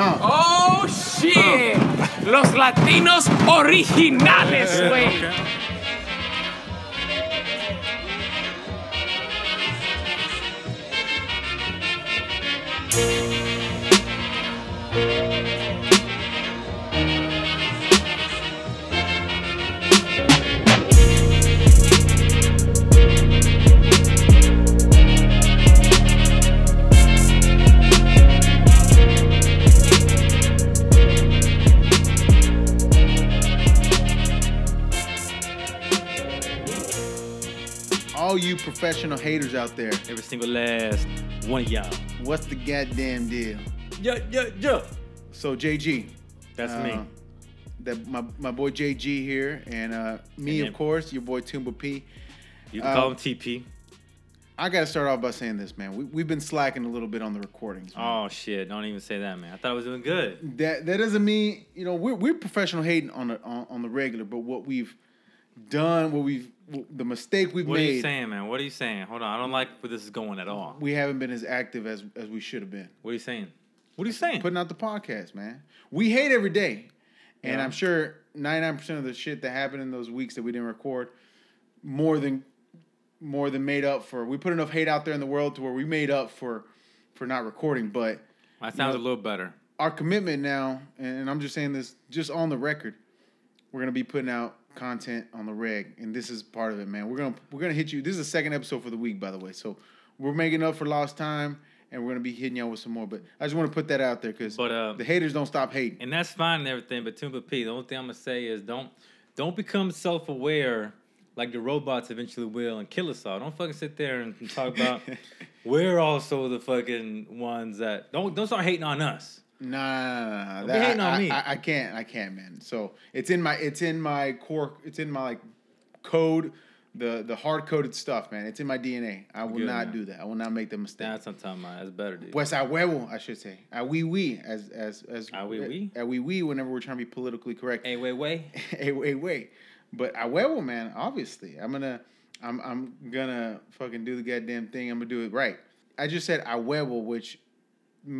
Oh shit. Los latinos originales, güey. All you professional haters out there, Every single last one of y'all. what's the goddamn deal? Yeah, yeah, yeah. So JG, That's uh, me. That my, my boy JG here, and uh, me And of course, your boy Tumba P. You can uh, call him TP. I gotta start off by saying this, man. We we've been slacking a little bit on the recordings. man. Oh shit! Don't even say that, man. I thought I was doing good. That that doesn't mean you know we're we're professional hating on the on, on the regular, but what we've done, what we've the mistake we've made. What are you saying, man? What are you saying? Hold on, I don't like where this is going at all. we haven't been as active as as we should have been. What are you saying? What are you saying? putting out the podcast, man. We hate every day. And Yeah. I'm sure 99% of the shit that happened in those weeks that we didn't record more than more than made up for. We put enough hate out there in the world to where we made up for for not recording, but That sounds No. a little better. our commitment now, and I'm just saying this just on the record, we're gonna be putting out content on the reg, and this is part of it, man. We're gonna we're gonna hit you. This is the second episode for the week, by the way. So we're making up for lost time, and we're gonna be hitting y'all with some more. But I just want to put that out there because But, uh, the haters don't stop hating. And that's fine and everything, but Tumba P, the only thing I'm gonna say is don't don't become self aware like the robots eventually will and kill us all. Don't fucking sit there and, and talk about we're also the fucking ones that don't don't start hating on us. Nah, nah, nah, nah. be That- hating I, on me. I, I can't, I can't, man. So it's in my, it's in my core, it's in my like code, the the hard coded stuff, man. It's in my DNA. I will Good, not man. do that. I will not make the mistake. That's what I'm talking about. That's better, dude. Pues a huevo, I should say. A oui oui, as as as A oui oui? Eh, a oui oui. Whenever we're trying to be politically correct. Hey, wait, wait. hey, wait, wait. But a huevo, man. Obviously, I'm gonna, I'm, I'm gonna fucking do the goddamn thing. I'm gonna do it right. I just said a huevo, which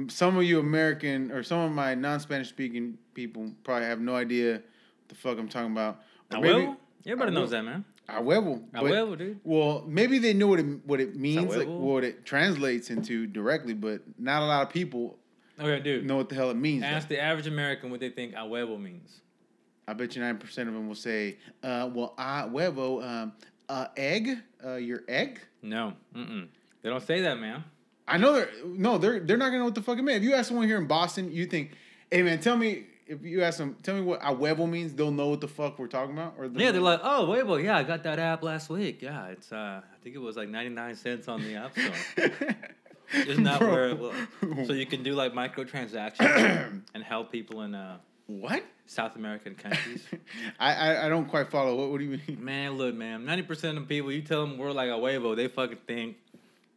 some of you American or some of my non-Spanish speaking people probably have no idea what the fuck I'm talking about. Or A maybe- huevo? Everybody knows that, man. A huevo. A but- huevo, dude. Well, maybe they know what it what it means, like what it translates into directly, but not a lot of people Okay, dude. know what the hell it means. though. Ask the average American what they think a huevo means. I bet you nine percent of them will say, uh, "Well, a huevo, um, uh, egg, uh, your egg." No. Mm-mm. They don't say that, man. I know they're no, they're they're not gonna know what the fuck it means. If you ask someone here in Boston, you think, "Hey man, tell me." If you ask them, tell me what a huevo means. They'll know what the fuck we're talking about. Or Yeah, they're like, oh, huevo. Yeah, I got that app last week. Yeah, it's uh, I think it was like 99 cents on the app store. Isn't that Bro. where? Well, so you can do like microtransactions and help people in uh, what? South American countries. I, I I don't quite follow. What what do you mean? Man, look, man, 90% of people, you tell them we're like a huevo, they fucking think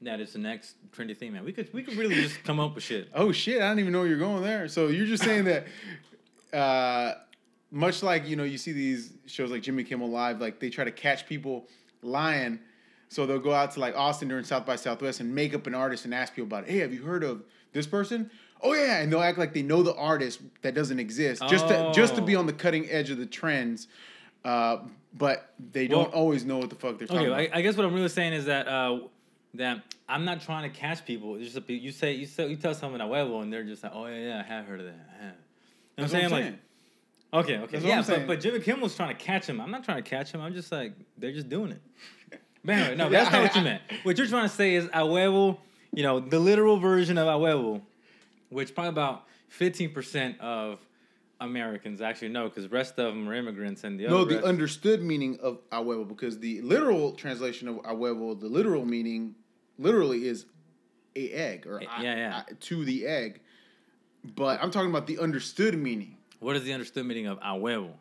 that it's the next trendy thing, man. We could we could really just come up with shit. Oh shit! I don't even know where you're going there. So you're just saying that, uh, much like you know, you see these shows like Jimmy Kimmel Live, like they try to catch people lying. So they'll go out to like Austin during South by Southwest and make up an artist and ask people about, it. hey, have you heard of this person? Oh yeah, and they'll act like they know the artist that doesn't exist, just to just to be Oh. on the cutting edge of the trends. Uh, but they don't always know what the fuck they're talking Okay, about. I, I guess what I'm really saying is that uh, that I'm not trying to catch people. It's just a, you say you say you tell someone a huevo and they're just like, oh yeah, yeah, I have heard of that. I have. You know what I'm saying? Like, okay, okay, That's what yeah, saying. but, but Jimmy Kimmel's trying to catch him. I'm not trying to catch him. I'm just like they're just doing it. But anyway, no, that's not what you meant. What you're trying to say is a huevo, you know, the literal version of a huevo, which probably about 15% of Americans actually know because the rest of them are immigrants and the No, the rest- understood meaning of a huevo, because the literal translation of a huevo, the literal meaning, literally is a egg or Yeah, a- yeah. a- to the egg. But I'm talking about the understood meaning. what is the understood meaning of a huevo?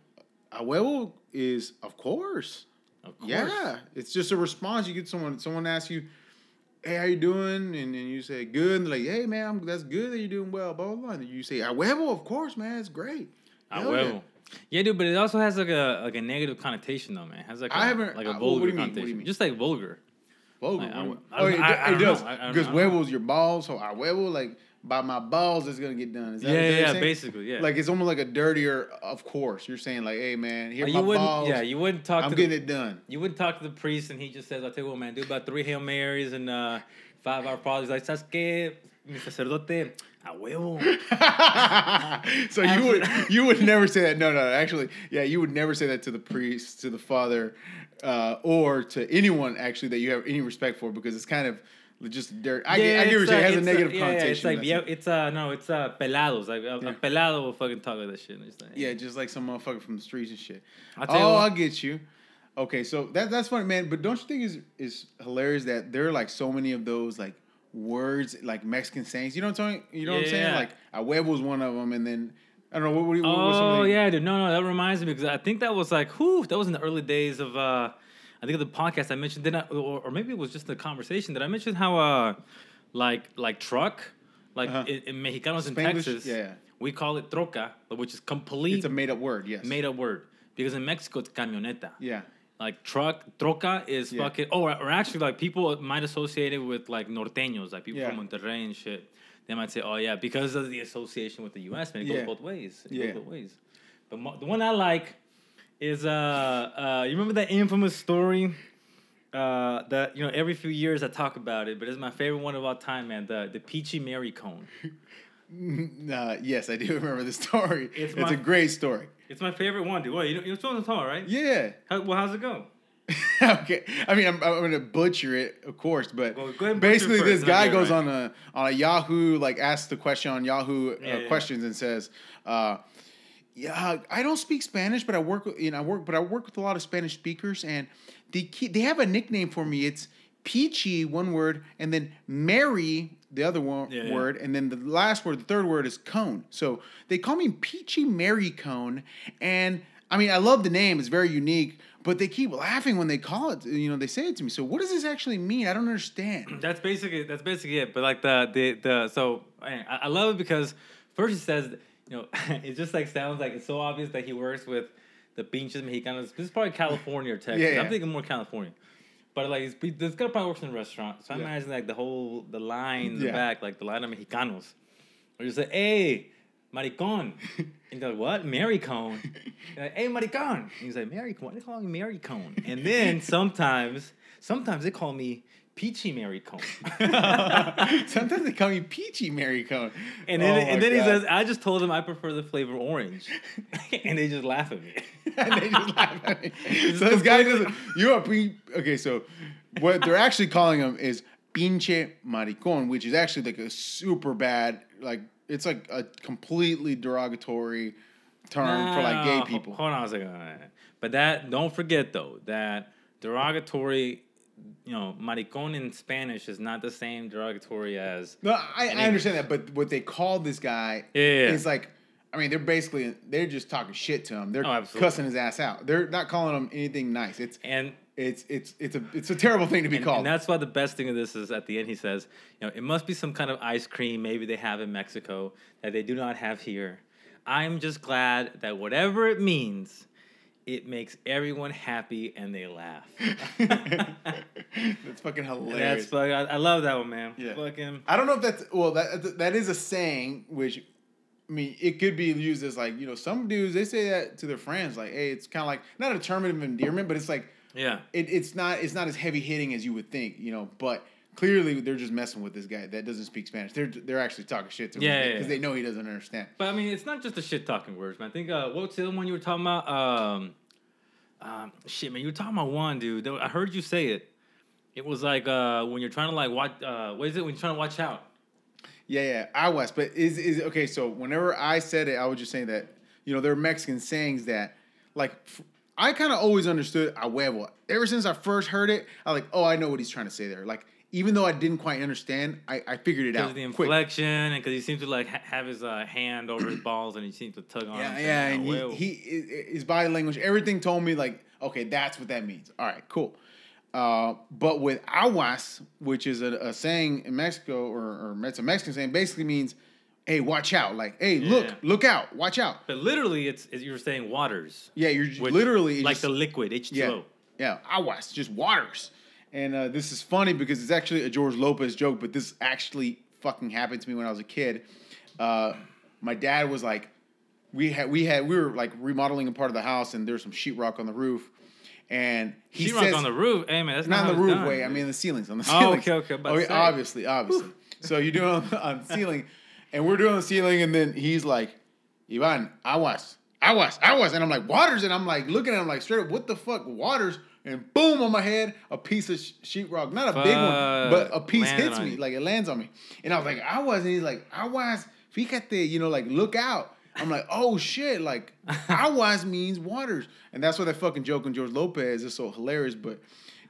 A huevo is, of course, Of course. yeah. It's just a response. You get someone, someone asks you, "Hey, how you doing?" And, and you say, "Good." And they're like, "Hey, man, I'm, that's good that you're doing well." Blah blah blah. And you say, "A huevo, of course, man, it's great." A yeah. huevo. Yeah, dude, but it also has like a like a negative connotation though, man. It has like a, I haven't- like a what vulgar do you mean? What do you connotation. mean? Just like vulgar. I- I- I- oh, it, I- I it don't does know. I- I don't because your balls. So I huevo, like by my balls it's gonna get done. Is that, Yeah, is what yeah, yeah, basically, yeah. Like it's almost like a dirtier, of course. You're saying like, hey man, here my you wouldn't, balls. yeah, you wouldn't talk. I'm to getting the, it done. You wouldn't talk to the priest, and he just says, "I'll tell you what, man, do about three hail marys and uh, five Our Fathers." Like, "Sabes qué, mi sacerdote, a huevo." so you would you would never say that. No, no, actually, yeah, you would never say that to the priest, to the father, uh, or to anyone actually that you have any respect for because it's kind of just dirt. I, get, I get what saying. It has a negative yeah, connotation. It's like yeah, it's uh no, it's uh pelados. Like a, Yeah. a pelado will fucking talk like that shit. Like, Yeah, just like some motherfucker from the streets and shit. I'll tell you oh. I get you. Okay, so that that's funny, man. But don't you think is is hilarious that there are like so many of those like words like Mexican sayings? You know what I'm talking? You know what I'm saying? Yeah. Like a huevo is one of them, and then I don't know what. what, what what's some Oh yeah, dude. No, no, that reminds me because I think that was like, whew, that was in the early days of. uh I think of the podcast I mentioned, did I, or, or maybe it was just the conversation that I mentioned how, uh like, like truck, like Uh-huh. in, in Mexicanos in Texas, Yeah, yeah. we call it troca, which is complete It's a made up word. Yes. made up word because in Mexico it's camioneta. Yeah. Like truck, troca is Yeah. fucking. Oh, or, or actually, like people might associate it with like norteños, like people Yeah. from Monterrey and shit. They might say, "Oh yeah," because of the association with the U.S. Man, it Yeah. goes both ways. It Yeah. goes both ways. But mo- the one I like is uh, uh, you remember that infamous story uh, that you know every few years I talk about it, but it's my favorite one of all time, man. The the peachy Mary cone. Uh, yes, I do remember the story. It's It's, my- a great story. It's my favorite one, dude. What you know, you know what I'm talking about, right? Yeah. How, well, how's it go? okay. I mean, I'm, I'm gonna butcher it, of course, but Well, go ahead and butcher basically, this first, and I'll guy goes right. on a on a Yahoo, like asks the question on Yahoo uh, Yeah, yeah. questions and says, uh, "Yeah, I don't speak Spanish, but I work, with- you know, I work, but I work with a lot of Spanish speakers, and they keep, they have a nickname for me. It's Peachy, one word, and then Mary." The other one Yeah, yeah. word, and then the last word, the third word is cone. So they call me Peachy Mary Cone, and I mean, I love the name; it's very unique. But they keep laughing when they call it. You know, they say it to me. So what does this actually mean? I don't understand. That's basically that's basically it. But like the the the so I, I love it because first he says you know it just like sounds like it's so obvious that he works with the pinches mexicanos. This is probably California or Texas. Yeah, yeah. I'm thinking more California. But like he's- this guy probably works in a restaurant, so I Yeah. imagine like the whole the line in the back, like the line of Mexicanos, or just like, "Hey, maricon," and he's like, "What, maricon?" Like, hey, maricon. And he's like, maricon. Why they call me maricon? And then sometimes, sometimes they call me peachy maricon. Sometimes they call me Peachy Mary Cone. And then, Oh and then he says, I just told him I prefer the flavor orange. and they just laugh at me. and they just laugh at me. So this guy doesn't. You are pre. Okay, so what they're actually calling him is pinche maricon, which is actually like a super bad, like it's like a completely derogatory term for like gay people. Hold on a second. But that, don't forget though, that derogatory, you know, maricon in Spanish is not the same derogatory as. No, I, I understand that, but what they call this guy yeah. is like, I mean, they're basically they're just talking shit to him. They're Oh, cussing his ass out. They're not calling him anything nice. It's And it's it's it's a it's a terrible thing to be and, called. and that's why the best thing of this is at the end he says, you know, it must be some kind of ice cream maybe they have in Mexico that they do not have here. I'm just glad that whatever it means, it makes everyone happy and they laugh. that's fucking hilarious. That's fuck, I, I love that one, man. Yeah. Fucking I don't know if that's well that that is a saying which I mean it could be used as like you know some dudes they say that to their friends like hey it's kind of like not a term of endearment but it's like yeah. it, it's not it's not as heavy hitting as you would think you know but clearly they're just messing with this guy that doesn't speak Spanish they're they're actually talking shit to him Yeah, yeah, because yeah. they know he doesn't understand But I mean, it's not just the shit talking words, man. I think uh, what's the other one you were talking about? Um, um, shit, man, you were talking about one, dude. I heard you say it. It was like uh, when you're trying to like watch. Uh, what is it? When you're trying to watch out. Yeah, yeah, I was, but is is okay. So whenever I said it, I was just saying that you know there are Mexican sayings that like f- I kind of always understood a huevo. Ever since I first heard it, I like oh I know what he's trying to say there. Like even though I didn't quite understand, I, I figured it out of the quick. inflection, and because he seems to like ha- have his uh, hand over his balls, and he seems to tug on. Yeah, him, yeah, and "Ah, he, he his body language, everything told me like okay that's what that means. All right, cool. Uh, but with aguas, which is a, a saying in Mexico, or, or it's a Mexican saying, basically means, "Hey, watch out!" Like, "Hey, look, Yeah. look out, watch out." But literally, it's, it's you were saying waters. Yeah, you're which- literally like just- the liquid H two yeah, O. yeah, aguas, just waters. And uh, this is funny because it's actually a George Lopez joke, but this actually fucking happened to me when I was a kid. Uh, my dad was like, we had we had we were like remodeling a part of the house, and there's some sheetrock on the roof, and he Sheetrock says on the roof. Hey man, that's not, not on the roof done. way. I mean the ceilings on the ceiling. Oh, ceilings. okay, okay, about Oh, obviously, obviously. so you do it on, on the ceiling, and we're doing the ceiling, and then he's like, Ivan, aguas, aguas, aguas, and I'm like, waters, and I'm like looking at him like straight up, what the fuck, waters, and boom on my head, a piece of sheetrock, not a big one, but a piece Landed hits me, you. like it lands on me, and I was like, aguas, and he's like, aguas, fíjate, you know, like look out. I'm like, oh shit, like aguas means waters, and that's why that fucking joke on George Lopez is so hilarious. But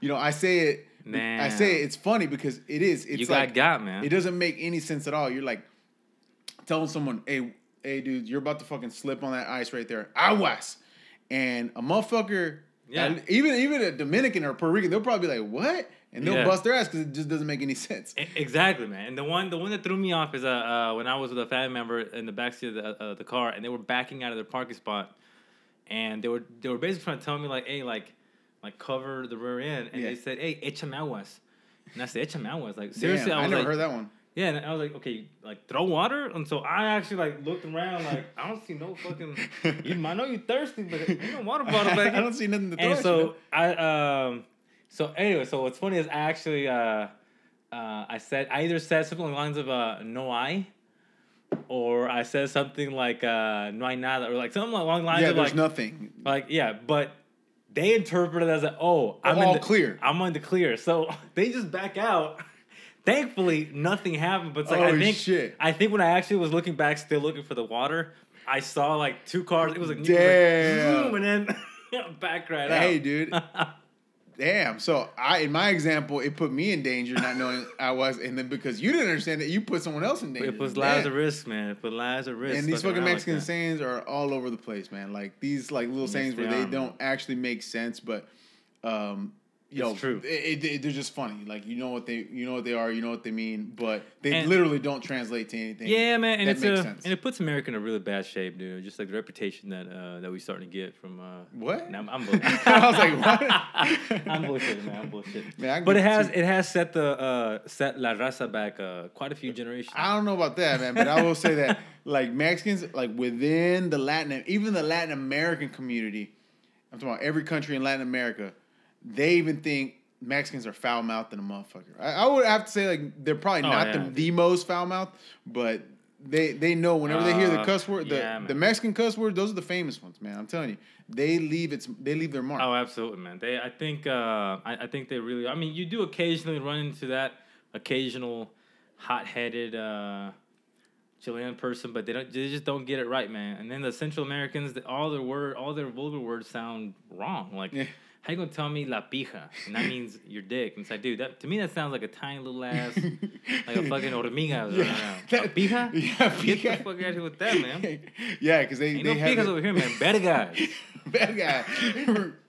you know, I say it, I say it, it's funny because it is. It's You got like got, man. it doesn't make any sense at all. You're like telling someone, hey, hey, dude, you're about to fucking slip on that ice right there, aguas, and a motherfucker. Yeah. even even a Dominican or Puerto Rican, they'll probably be like, "What?" and they'll Yeah. bust their ass because it just doesn't make any sense. Exactly, man. And the one, the one that threw me off is uh, uh when I was with a family member in the backseat of the, uh, the car, and they were backing out of their parking spot, and they were they were basically trying to tell me like, hey, like, like cover the rear end, and Yeah. they said, hey, échame aguas, and I said, échame aguas, like seriously, Damn, I I, never like, heard that one. Yeah, and I was like, okay, like throw water, and so I actually like looked around, like I don't see no fucking, you, I know you're thirsty, but ain't no water bottle back I don't see nothing to throw. And you, so I um so anyway, so what's funny is I actually uh uh I said I either said something along the lines of uh no I or I said something like uh no hay nada or like something along the lines yeah, of there's like nothing. like yeah, but they interpreted it as like, oh I'm all in the, clear. I'm on the clear. So they just back out. Thankfully, nothing happened. But it's like I Oh, think shit. I think when I actually was looking back, still looking for the water, I saw like two cars. It was like, Damn. like and then back right out. Hey, dude. Damn. So I, in my example, it put me in danger not knowing I was, and then because you didn't understand it, you put someone else in danger. It puts lives at risk, man. It put lives at risk. And these fucking like Mexican that. sayings are all over the place, man. Like these like little Yes, sayings they where they man. don't actually make sense, but um, you It's true. It, it- they're just funny. Like you know what they, you know what they are, you know what they mean, but they And- literally don't translate to anything. Yeah, man, and that it's makes a, sense. and it puts America in a really bad shape, dude. Just like the reputation that uh, that we starting to get from. Uh, What? I'm, I'm bullshitting. I was like, what? I'm bullshitting, man. I'm bullshitting. Man, but it has too- it has set the uh, set La Raza back uh, quite a few generations. I don't know about that, man, but I will say that like Mexicans, like within the Latin, even the Latin American community, I'm talking about every country in Latin America, they even think Mexicans are foul mouthed than a motherfucker. I, I would have to say like they're probably Oh, not yeah. the, the most foul mouthed, but they they know whenever they hear the Uh, cuss word, the, yeah, the Mexican cuss word, those are the famous ones, man. I'm telling you, they leave its they leave their mark. Oh, absolutely, man. They, I think, uh, I, I think they really. I mean, you do occasionally run into that occasional hot-headed uh, Chilean person, but they don't. They just don't get it right, man. And then the Central Americans, all their word, all their vulgar words sound wrong. Like, Yeah. How you gonna tell me la pija? And that means your dick. And it's like, dude, that to me that sounds like a tiny little ass, like a fucking hormiga. Yeah, that- a pija? yeah, Get the fuck out of here with that, man. yeah, because they Ain't they no have pijas over here, man. Better guys. bad guy.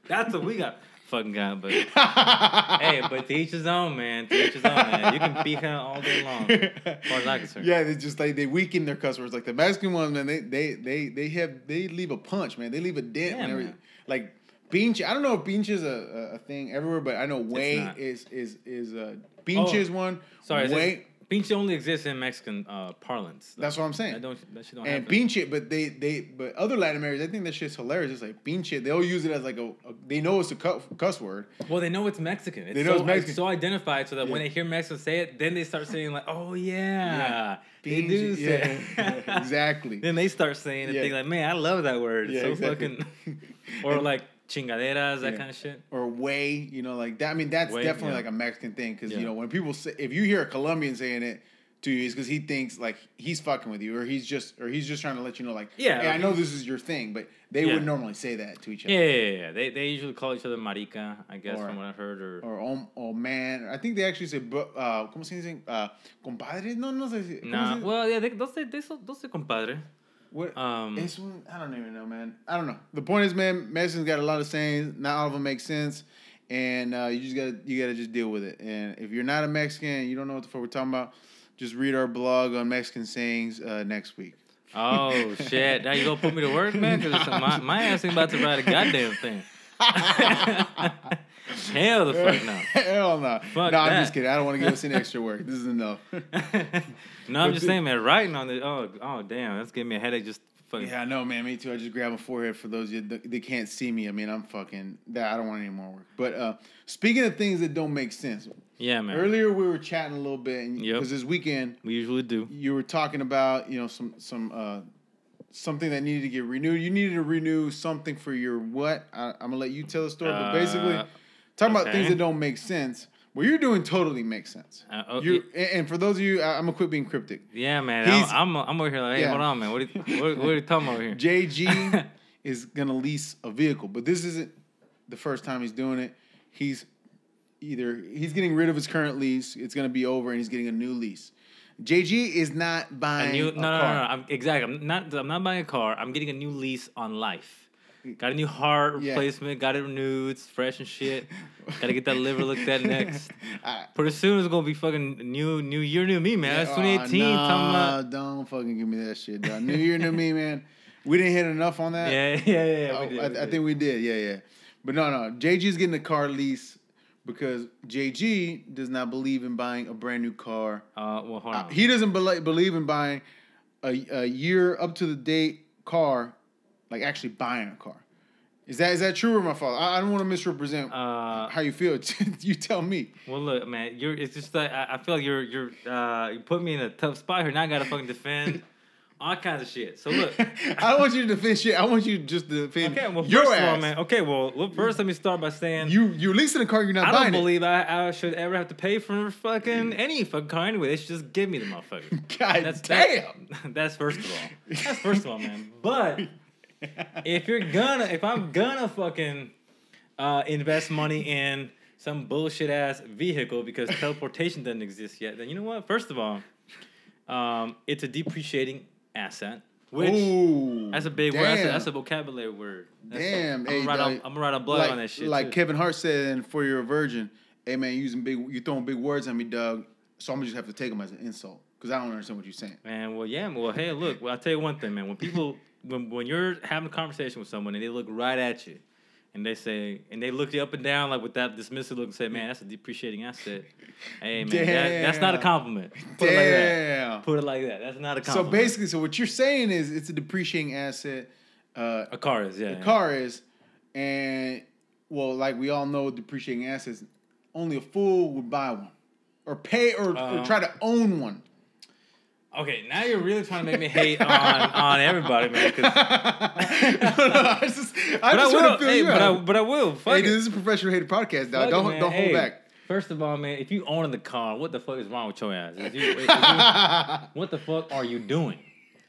That's what we got. Fucking guy, but hey, but to each his own, man. To each his own, man. You can pija all day long, as far as I'm concerned. Yeah, they just like they weaken their customers. Like the Mexican ones, man, they they they they have they leave a punch, man. They leave a dent Yeah, man. like pinche. I don't know if pinche is a, a, a thing everywhere, but I know way is is is uh pinche is one. Sorry, way. pinche only exists in Mexican uh, parlance. That's what I'm saying. That don't that shit don't and happen. pinche, but they they but other Latin Americans, I think that shit's hilarious. It's like pinche. They'll use it as like a, a they know it's a cu- cuss word. Well, they know it's Mexican. It's They know so, it's Mexican. so identified, so that when they hear Mexicans say it, then they start saying like, "Oh yeah, they do say." yeah, it. exactly. then they start saying it, Yeah. thinking like, "Man, I love that word. It's Yeah, so exactly. fucking," or like chingaderas, that Yeah. kind of shit. or way, you know, like that. I mean, that's Way, definitely yeah. like a Mexican thing because Yeah. you know when people say if you hear a Colombian saying it to you, it's because he thinks like he's fucking with you, or he's just or he's just trying to let you know like, Yeah, hey, I know this is your thing, but they would normally say that to each other. Yeah, yeah. They they usually call each other marica, I guess, Or- from what I've heard, or. Or oh, oh man, I think they actually say, uh, ¿cómo se dice? Uh, compadre? No, no sé. si- ¿cómo Nah, well, yeah, they, those say, they, so- those say compadre. What? Um, it's I don't even know, man. I don't know. The point is, man, Mexicans got a lot of sayings. Not all of them make sense, and uh, you just gotta you gotta just deal with it. And if you're not a Mexican, you don't know what the fuck we're talking about. Just read our blog on Mexican sayings uh, next week. Oh shit! Now you gonna put me to work, man? Because my, my ass ain't about to write a goddamn thing. Hell the fuck no. Hell no. Fuck no, I'm just kidding. I don't want to give us any extra work. This is enough. no, I'm just saying, man. Writing on the oh oh damn, that's giving me a headache. Just fucking. yeah, I know, man. Me too. I just grab my forehead for those of you that they can't see me. I mean, I'm fucking. That I don't want any more work. But uh speaking of things that don't make sense, Yeah, man. earlier we were chatting a little bit, and Yep. because this weekend We usually do. you were talking about you know some some uh something that needed to get renewed. You needed to renew something for your what? I, I'm gonna let you tell the story, but basically Talking about things that don't make sense. What you're doing totally makes sense. Uh, oh, you and and for those of you, I, I'm gonna quit being cryptic. Yeah, man. He's- I'm, I'm over here like, hey, Yeah. hold on, man. What are you, what, what are you talking about here? JG is gonna lease a vehicle, but this isn't the first time he's doing it. He's either he's getting rid of his current lease, it's gonna be over, and he's getting a new lease. JG is not A buying new, a no, no, no, no. I'm, exactly. I'm not. I'm not buying a car. I'm getting a new lease on life. Got a new heart Yeah. replacement. Got it renewed. It's fresh and shit. Got to get that liver looked at next. I- Pretty soon it's gonna be fucking new, new year, new me, man. That's Aw, 2018. talking nah, about. don't fucking give me that shit, dog. New year, new me, man. We didn't hit enough on that. Yeah, yeah, yeah. Oh, did, I, I think we did. Yeah, yeah. But no, no. JG's getting a car lease because JG does not believe in buying a brand new car. Uh, well, hold Uh, on. he doesn't bel believe in buying a, a year up to the date car, like actually buying a car. Is that is that true or my fault? I, I don't want to misrepresent uh, how you feel. you tell me. well, look, man. You're. It's just like I, I feel like you're. You're. Uh, you put me in a tough spot here. Now I gotta fucking defend all kinds of shit. So look. I don't want you to defend shit. I want you just to defend Okay, well, your first ass. of all, man. Okay, well, well, first let me start by saying You you're leasing a car. You're not I don't believe I, I should ever have to pay for fucking any fucking car anyway. They should just give me the motherfucker. God That's damn. That, that's first of all. That's first of all, man. But if you're gonna, if I'm gonna fucking uh, invest money in some bullshit ass vehicle because teleportation doesn't exist yet, then you know what? First of all, um, it's a depreciating asset, which Ooh, that's a big word. That's a, that's a vocabulary word. That's Damn, I'm hey, gonna write dog. I'm gonna write on blood like, on that shit. like too. Kevin Hart said, and for you're virgin, hey man, using big, you throwing big words at me, Doug. So I'm gonna just have to take them as an insult because I don't understand what you're saying. Man, well, yeah, well, hey, look, well, I'll tell you one thing, man. When people, when when you're having a conversation with someone and they look right at you, and they say, and they look you up and down like with that dismissive look and say, man, that's a depreciating asset. Hey, man, that, that's not a compliment. Put it like that. Damn. Put it like that. That's not a compliment. So basically, so what you're saying is it's a depreciating asset. Uh, a car is, yeah. A yeah. car is, and well, like we all know, depreciating assets. Only a fool would buy one, or pay, or, or Uh, try to own one. Okay, now you're really trying to make me hate on on everybody, man. 'cause- no, no, I just, I but I just will. want to feel Hey, you but I, but I will. Fuck Hey, it. dude, this is a professional hated podcast, dog. Fuck Don't man. don't hold Hey, back. First of all, man, if you own the car, what the fuck is wrong with your ass? Is you- is you- what the fuck are you doing?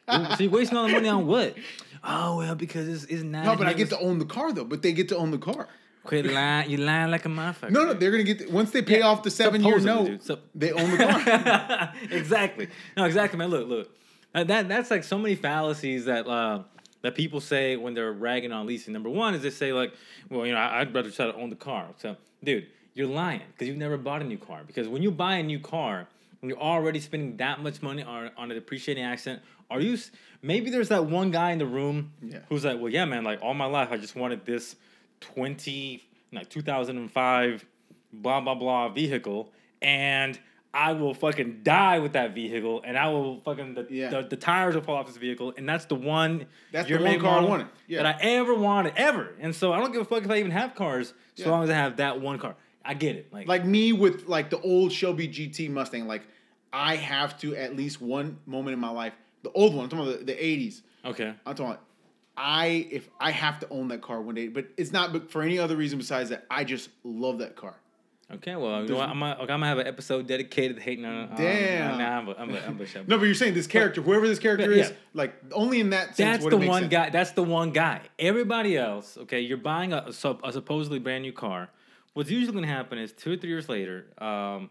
so you're wasting all the money on what? Oh well, because it's it's not. No, but I get to own the car though. But they get to own the car. Quit lying. You lying like a motherfucker. No, no, they're gonna get the, once they pay Yeah, off the seven year note. dude. Sup- they own the car. exactly. No, exactly, man. Look, look. Uh, That that's like so many fallacies that uh, that people say when they're ragging on leasing. Number one is they say like, well, you know, I- I'd rather try to own the car. So, dude, you're lying because you've never bought a new car. Because when you buy a new car, when you're already spending that much money on on a depreciating asset, are you? Maybe there's that one guy in the room Yeah. who's like, well, yeah, man. Like all my life, I just wanted this twenty like 2005 blah blah blah vehicle and I will fucking die with that vehicle, and I will fucking the, Yeah. the, the tires will fall off this vehicle, and that's the one. That's your the one car I wanted. Yeah. That I ever wanted ever, and so I don't give a fuck if I even have cars, so Yeah. long as I have that one car. I get it, like, like me with like the old Shelby GT Mustang. Like I have to at least one moment in my life. The old one. I'm talking about the, the 80s. okay, I'm talking. About, I if I have to own that car one day, but it's not but for any other reason besides that. I just love that car. okay. Well, you know? I'm gonna, okay, I'm gonna have an episode dedicated to hating on. on- Damn. Nah, I'm a, I'm a, I'm a No, but you're saying this character, whoever this character but, is, yeah. like only in that sense. That's the one sense. guy. That's the one guy. Everybody else, okay, you're buying a, a, a supposedly brand new car. What's usually going to happen is two or three years later, um,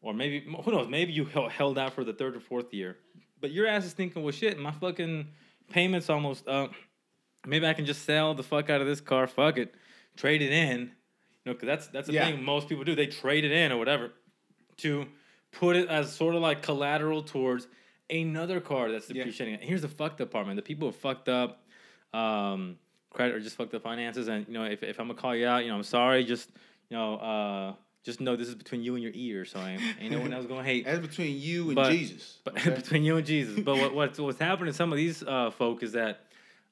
or maybe who knows? Maybe you held out for the third or fourth year, but your ass is thinking, well, shit, my fucking payments almost. Uh, maybe I can just sell the fuck out of this car. Fuck it, trade it in. You know, because that's that's the Yeah. thing most people do. They trade it in or whatever to put it as sort of like collateral towards another car that's Yeah. depreciating. Here's the fucked up part, man. The people who fucked up um, credit or just fucked up finances, and you know, if, if I'm gonna call you out, you know, I'm sorry. Just you know, uh, just know this is between you and your ears, so ain't, ain't no one else gonna hate. That's between you and But- Jesus. But okay? between you and Jesus. But what, what's what's happening to some of these uh, folk is that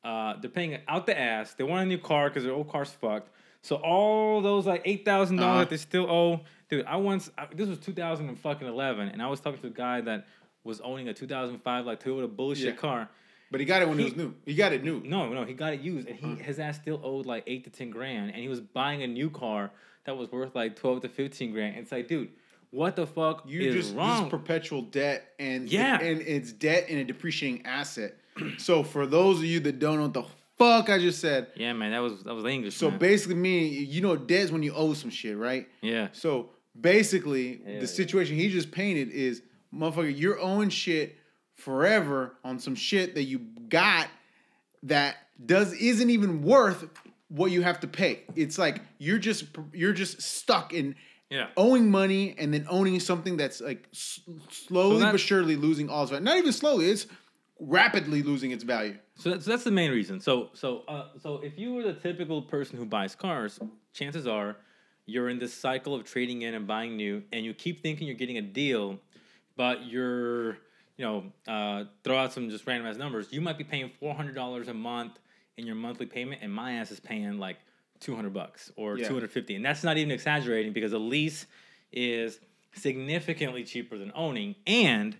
uh, they're paying out the ass. They want a new car because their old car's fucked. So all those like eight thousand Uh-huh. dollars that they still owe, dude. I once I, this was two thousand and fucking eleven, and I was talking to a guy that was owning a two thousand five like Toyota bullshit Yeah. car. but he got it when it was new. He got it new. No, no, he got it used, and he Uh-huh. his ass still owed like eight to ten grand, and he was buying a new car that was worth like twelve to fifteen grand. And It's like, dude, what the fuck You is just wrong? this perpetual debt and Yeah. and it's debt and a depreciating asset. so for those of you that don't know what the fuck I just said, yeah, man, that was that was English. so man. basically meaning you know debt is when you owe some shit, right? yeah, So basically, Yeah, yeah. the situation he just painted is, motherfucker, you're owing shit forever on some shit that you got that does isn't even worth what you have to pay. It's like you're just you're just stuck in yeah. owing money and then owning something that's like s- slowly that- but surely losing all its value. Not even slowly, it's rapidly losing its value. So that's, that's the main reason. So so uh, so if you were the typical person who buys cars, chances are you're in this cycle of trading in and buying new, and you keep thinking you're getting a deal, but you're you know uh, throw out some just random ass numbers. You might be paying four hundred dollars a month in your monthly payment, and my ass is paying like two hundred bucks or Yeah. two hundred fifty, and that's not even exaggerating because a lease is significantly cheaper than owning, and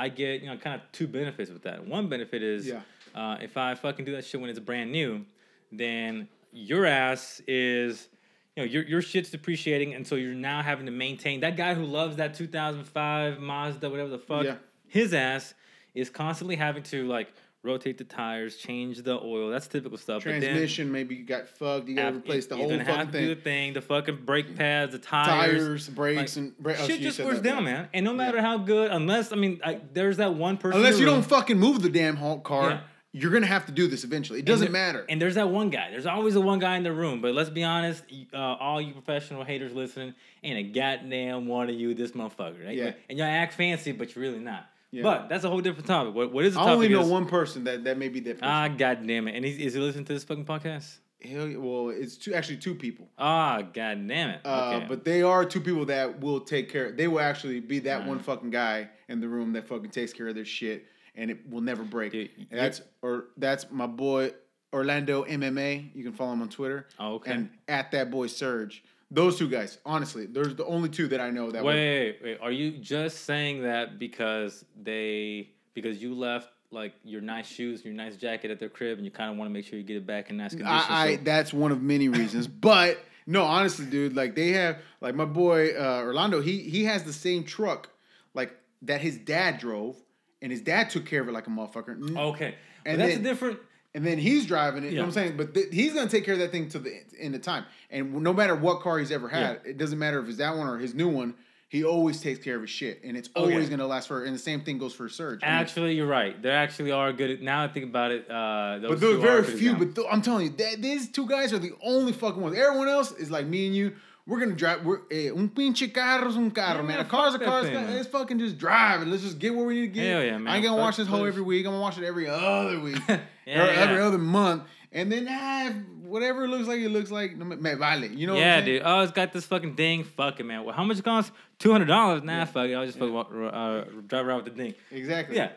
I get you know kind of two benefits with that. One benefit is Yeah. uh, if I fucking do that shit when it's brand new, then your ass is, you know, your your shit's depreciating, and so you're now having to maintain. That guy who loves that 2005 Mazda, whatever the fuck, Yeah. his ass is constantly having to like rotate the tires, change the oil. That's typical stuff. But then- Transmission, maybe you got fucked, you gotta replace the whole gonna have fucking to do thing. the thing, the fucking brake pads, the tires, Tires, brakes, like, and bra- oh, shit just wears down, man. And no matter how good, unless I mean, I, there's that one person. Unless you room- don't fucking move the damn whole car, Yeah. you're gonna have to do this eventually. It doesn't And there- matter. And there's that one guy. There's always the one guy in the room. But let's be honest, uh, all you professional haters listening, ain't a goddamn one of you this motherfucker, right? Yeah. And y'all act fancy, but you're really not. Yeah. But that's a whole different topic. What what is the I topic? only know is- one person that that may be that person. Ah, goddamn it! And he's, is he listening to this fucking podcast? Hell, yeah, well, it's two actually two people. Ah, goddamn it! Uh, Okay. But they are two people that will take care. They will actually be that one fucking guy in the room that fucking takes care of their shit, and it will never break. Dude, And that's or that's my boy Orlando MMA. You can follow him on Twitter. Oh, okay. And at that boy Surge. Those two guys, honestly, there's the only two that I know that. wait, wait, wait, are you just saying that because they because you left like your nice shoes, your nice jacket at their crib, and you kind of want to make sure you get it back in nice condition? I, I so- that's one of many reasons. but no, honestly, dude, like they have like my boy uh, Orlando, he he has the same truck like that his dad drove, and his dad took care of it like a motherfucker. Okay, And that's then- a different. And then he's driving it. You know what I'm saying? But th- he's gonna take care of that thing to the end of time. And no matter what car he's ever had, it doesn't matter if it's that one or his new one. He always takes care of his shit, and it's Okay. always gonna last for. And the same thing goes for Surge. I mean, Actually, you're right. There actually are good. Now I think about it. Uh, those But there are very few. But th- I'm telling you, that, these two guys are the only fucking ones. Everyone else is like me and you. We're gonna drive. We're eh, un pinche carro es un carro, Yeah, man. A car's a car. thing, man. Let's fucking just drive and let's just get where we need to get. Hell yeah, man. I ain't gonna Fuck watch this whole every week. I'm gonna watch it every other week, Yeah, or yeah. every other month, and then ah, whatever it looks like, it looks like. Me vale. You know? what yeah, dude. Oh, it's got this fucking ding. Fuck it, man. Well, how much it costs? Two hundred dollars. Nah, fuck it. I'll just fucking walk, uh, drive around with the ding. Exactly. Yeah,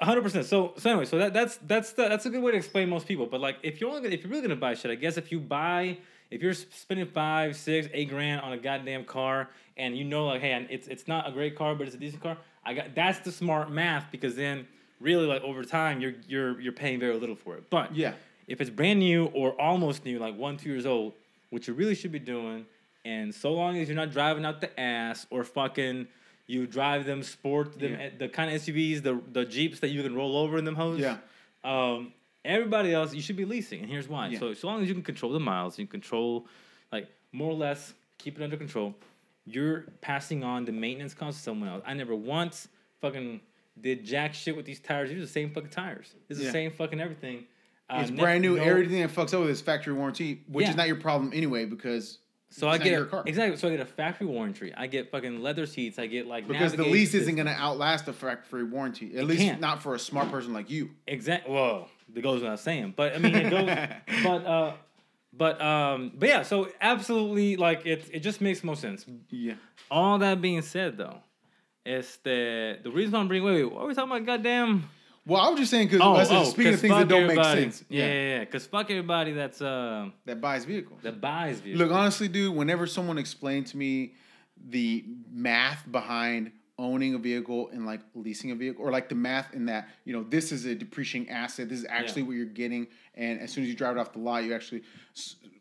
hundred percent. So, so anyway, so that that's that's the, that's a good way to explain most people. But like, if you're only gonna, if you're really gonna buy shit, I guess if you buy, if you're spending five, six, eight grand on a goddamn car, and you know, like, hey, it's it's not a great car, but it's a decent car. I got that's the smart math because then really like over time you're you're you're paying very little for it. But Yeah. if it's brand new or almost new, like one two years old, what you really should be doing, and so long as you're not driving out the ass or fucking. You drive them sport them Yeah. the kind of SUVs, the the Jeeps that you can roll over in them hoes. Yeah. Um, everybody else you should be leasing, and here's why. Yeah. So so long as you can control the miles, you control, like more or less keep it under control. You're passing on the maintenance costs to someone else. I never once fucking did jack shit with these tires. These are the same fucking tires. It's the same fucking everything. Uh, It's brand new. no- Everything that fucks over is factory warranty, which Yeah. is not your problem anyway because So it's I get your a, car. exactly. So I get a factory warranty. I get fucking leather seats. I get like because the lease isn't going to outlast the factory warranty. At least can't. not for a smart person like you. Exactly. Well, that goes without saying, but I mean, it goes. but uh, But um, but yeah, so absolutely like it it just makes more sense. Yeah. All that being said though, it's the the reason I'm bringing wait, wait, what are we talking about goddamn Well, I was just saying because Oh, speaking 'cause of things that don't make sense. Yeah, yeah, yeah. Because fuck everybody that's uh That buys vehicles. that buys vehicles. Look, honestly, dude, whenever someone explained to me the math behind owning a vehicle and like leasing a vehicle, or like the math in that, you know, this is a depreciating asset, this is actually Yeah. what you're getting, and as soon as you drive it off the lot, you actually.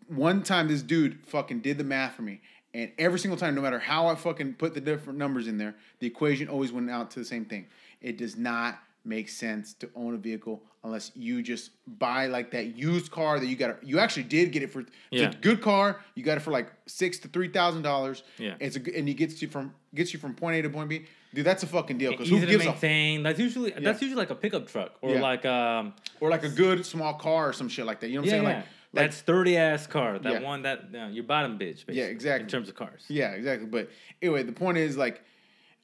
One time, this dude fucking did the math for me, and every single time, no matter how I fucking put the different numbers in there, the equation always went out to the same thing. It does not make sense to own a vehicle unless you just buy like that used car that you got. You actually did get it for. It's Yeah. a good car. You got it for like six to three thousand dollars. Yeah. it's a and it gets you from gets you from point A to point B. Dude, that's a fucking deal. Because who gives a maintain. That's usually that's usually like a pickup truck or Yeah. like um or like a good small car or some shit like that. You know what yeah, I'm saying? yeah. Like, like that sturdy ass car. That Yeah. one that you know, your bottom bitch. Basically, exactly. In terms of cars. yeah, exactly. But anyway, the point is like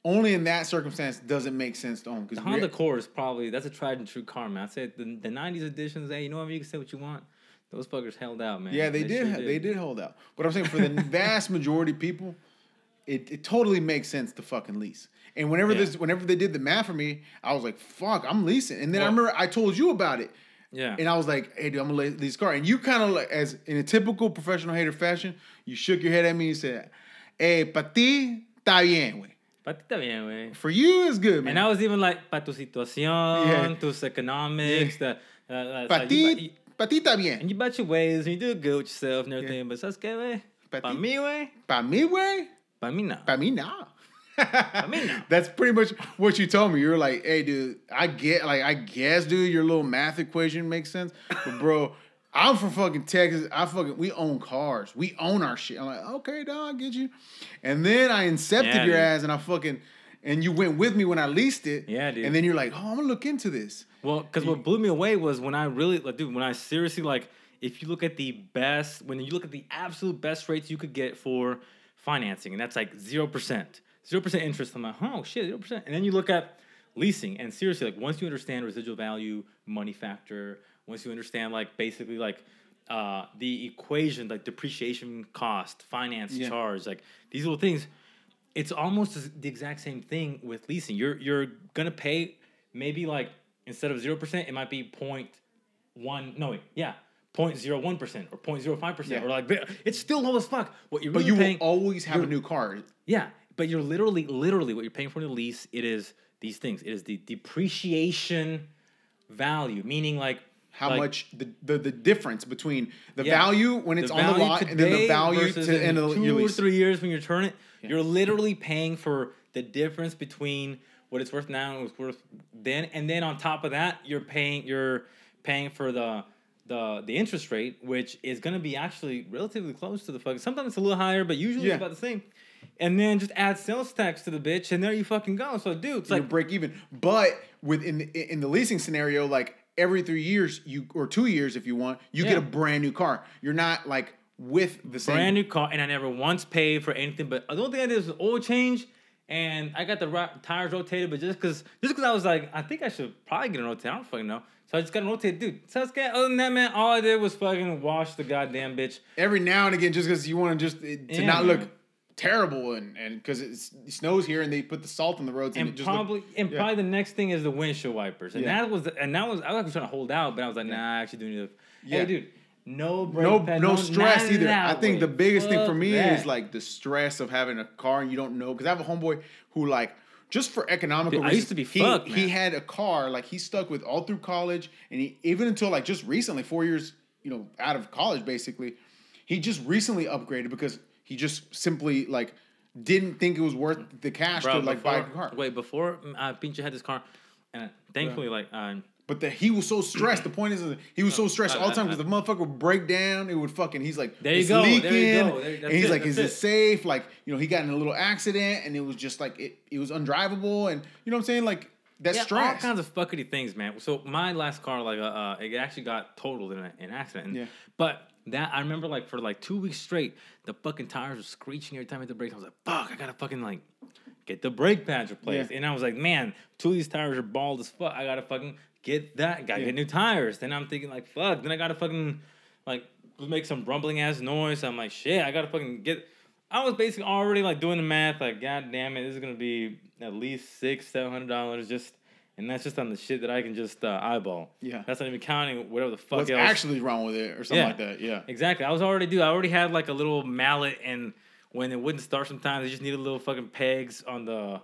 only in that circumstance does it make sense to own The because Honda Accord is probably that's a tried and true car, man. I said the, the '90s editions. Hey, you know what? I mean? You can say what you want. Those fuckers held out, man. Yeah, they, did. sure They did hold out. But I'm saying for the vast majority of people, it, it totally makes sense to fucking lease. And whenever Yeah. this, whenever they did the math for me, I was like, "Fuck, I'm leasing." And then I remember I told you about it, Yeah. and I was like, "Hey, dude, I'm gonna lease car." And you kind of like, as in a typical professional hater fashion, you shook your head at me and said, "Hey, pa ti está bien, güey. Pa' ti está bien, güey. For you, it's good, man." And I was even like, para tu situación, Yeah. tus economics, the, uh, uh, pa so ti, bu- ti está bien. and you bet your ways, and you do good with yourself and everything. But ¿sabes qué, güey? Pa Pa mí, güey. Pa me, güey. Pa mí no. Pa me, no. me, no. That's pretty much what you told me. You were like, "Hey, dude, I get, like, I guess, dude, your little math equation makes sense, but bro, I'm from fucking Texas. I fucking we own cars. We own our shit. I'm like, okay, dog, I get you. And then I incepted Yeah, your dude. ass, and I fucking, and you went with me when I leased it. Yeah, dude. And then you're like, oh, I'm gonna look into this. Well, because what blew me away was when I really, like, dude, when I seriously, like, if you look at the best, when you look at the absolute best rates you could get for financing, and that's like 0%, 0% interest, I'm like, oh, shit, 0%. And then you look at leasing, and seriously, like, once you understand residual value, money factor, once you understand, like, basically, like, uh, the equation, like depreciation cost, finance Yeah. charge, like these little things, it's almost the exact same thing with leasing. You're you're gonna pay maybe like instead of zero percent, it might be point one. No, wait, yeah, point zero one percent or point zero five percent, Yeah. or like it's still low as fuck. What you're But you paying, will always have a new car. yeah, but you're literally literally what you're paying for in the lease. It is these things. It is the depreciation value, meaning like How like, much the, the the difference between the Yeah. value when it's on the lot and then the value to the end of two or three years when you turn it, you're literally paying for the difference between what it's worth now and what's worth then, and then on top of that, you're paying you're paying for the the the interest rate, which is going to be actually relatively close to the fucking. Sometimes it's a little higher, but usually Yeah. it's about the same. And then just add sales tax to the bitch, and there you fucking go. So, dude, it's you like break even. But within the, in the leasing scenario, like every three years, you or two years if you want, you get a brand new car. You're not like with the same. brand new car, and I never once paid for anything. But the only thing I did was oil change, and I got the ro- tires rotated. But just because, just because I was like, I think I should probably get a rotated. I don't fucking know. So I just got a rotated, dude. So it's other than that, man, all I did was fucking wash the goddamn bitch. every now and again, just because you want eh, to just to Yeah, not man. look terrible and and because it snows here and they put the salt on the roads and, And it just look- probably, and yeah. probably the next thing is the windshield wipers, and Yeah. that was, and that was, I was trying to hold out, but I was like, nah, I actually do need to. Yeah. Hey, dude, no no pad, no stress either. I think way. the biggest thing for me that. is like the stress of having a car and you don't know because I have a homeboy who like just for economical Dude, I reasons, used to be he, fucked, he had a car like he stuck with all through college and he even until like just recently four years you know out of college basically he just recently upgraded because he just simply like didn't think it was worth the cash Bro, to like buy a car. Wait, before uh, Pinche had this car, and thankfully, like, um, But the, he was so stressed. The point is, he was so stressed all the time because the motherfucker would break down. It would fucking. He's like, There you go, there you leaking. go. There- and he's it, like, is it it. safe? Like, you know, he got in a little accident, and it was just like it. It was undrivable, and you know what I'm saying? Like that yeah, all kinds of fuckety things, man. So my last car, like, uh, uh it actually got totaled in a- an accident. And- Yeah. But that I remember, like, for like two weeks straight, the fucking tires were screeching every time I hit the brakes. I was like, fuck, I gotta fucking like get the brake pads replaced. Yeah. And I was like, man, two of these tires are bald as fuck. I gotta fucking get that. Gotta Yeah. get new tires. Then I'm thinking like, fuck. Then I gotta fucking like make some rumbling ass noise. I'm like, shit, I gotta fucking get. I was basically already like doing the math. Like, god damn it, this is gonna be at least six, seven hundred dollars just. And that's just on the shit that I can just uh, eyeball. Yeah. That's not even counting whatever the fuck What's else. actually wrong with it or something Yeah. like that? Yeah. Exactly. I was already do. I already had like a little mallet, and when it wouldn't start, sometimes I just needed little fucking pegs on the,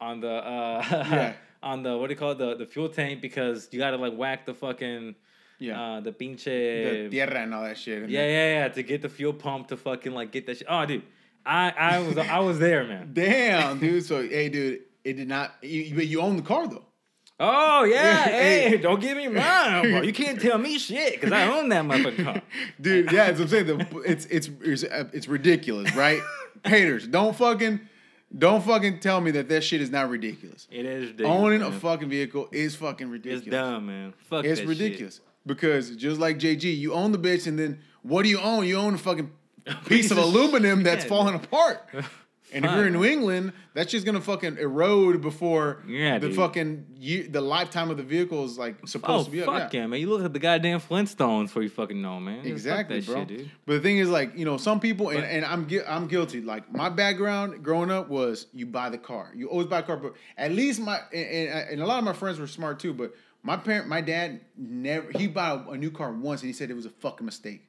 on the, uh, Yeah. on the what do you call it, the the fuel tank because you got to like whack the fucking, Yeah. uh, the pinche. the tierra and all that shit. yeah, yeah, yeah, to get the fuel pump to fucking like get that shit. Oh, dude, I I was I was there, man. Damn, dude. So, hey, dude, it did not. You, but you own the car though. Oh yeah, hey, hey. don't give me mine, bro. You can't tell me shit because I own that motherfucking car. Dude, yeah, that's what I'm saying. The, it's it's it's it's ridiculous, right? Haters, don't fucking don't fucking tell me that that shit is not ridiculous. It is ridiculous. Owning a fucking vehicle is fucking ridiculous. It's dumb, man. Fuck It's that shit. ridiculous because just like JG, you own the bitch, and then what do you own? You own a fucking piece of of aluminum that's falling apart. And if you're in New England, that's just gonna fucking erode before Yeah, the dude. fucking year, the lifetime of the vehicle is like oh, supposed Oh to be up. fuck yeah. man! You look at the goddamn Flintstones before you fucking know, man. Just Exactly, that bro. Shit, dude. But the thing is, like you know, some people, and, But- and I'm gui- I'm guilty. Like my background growing up was you buy the car, you always buy a car. But at least my and, and, and a lot of my friends were smart too. But my parent, my dad never he bought a new car once, and he said it was a fucking mistake.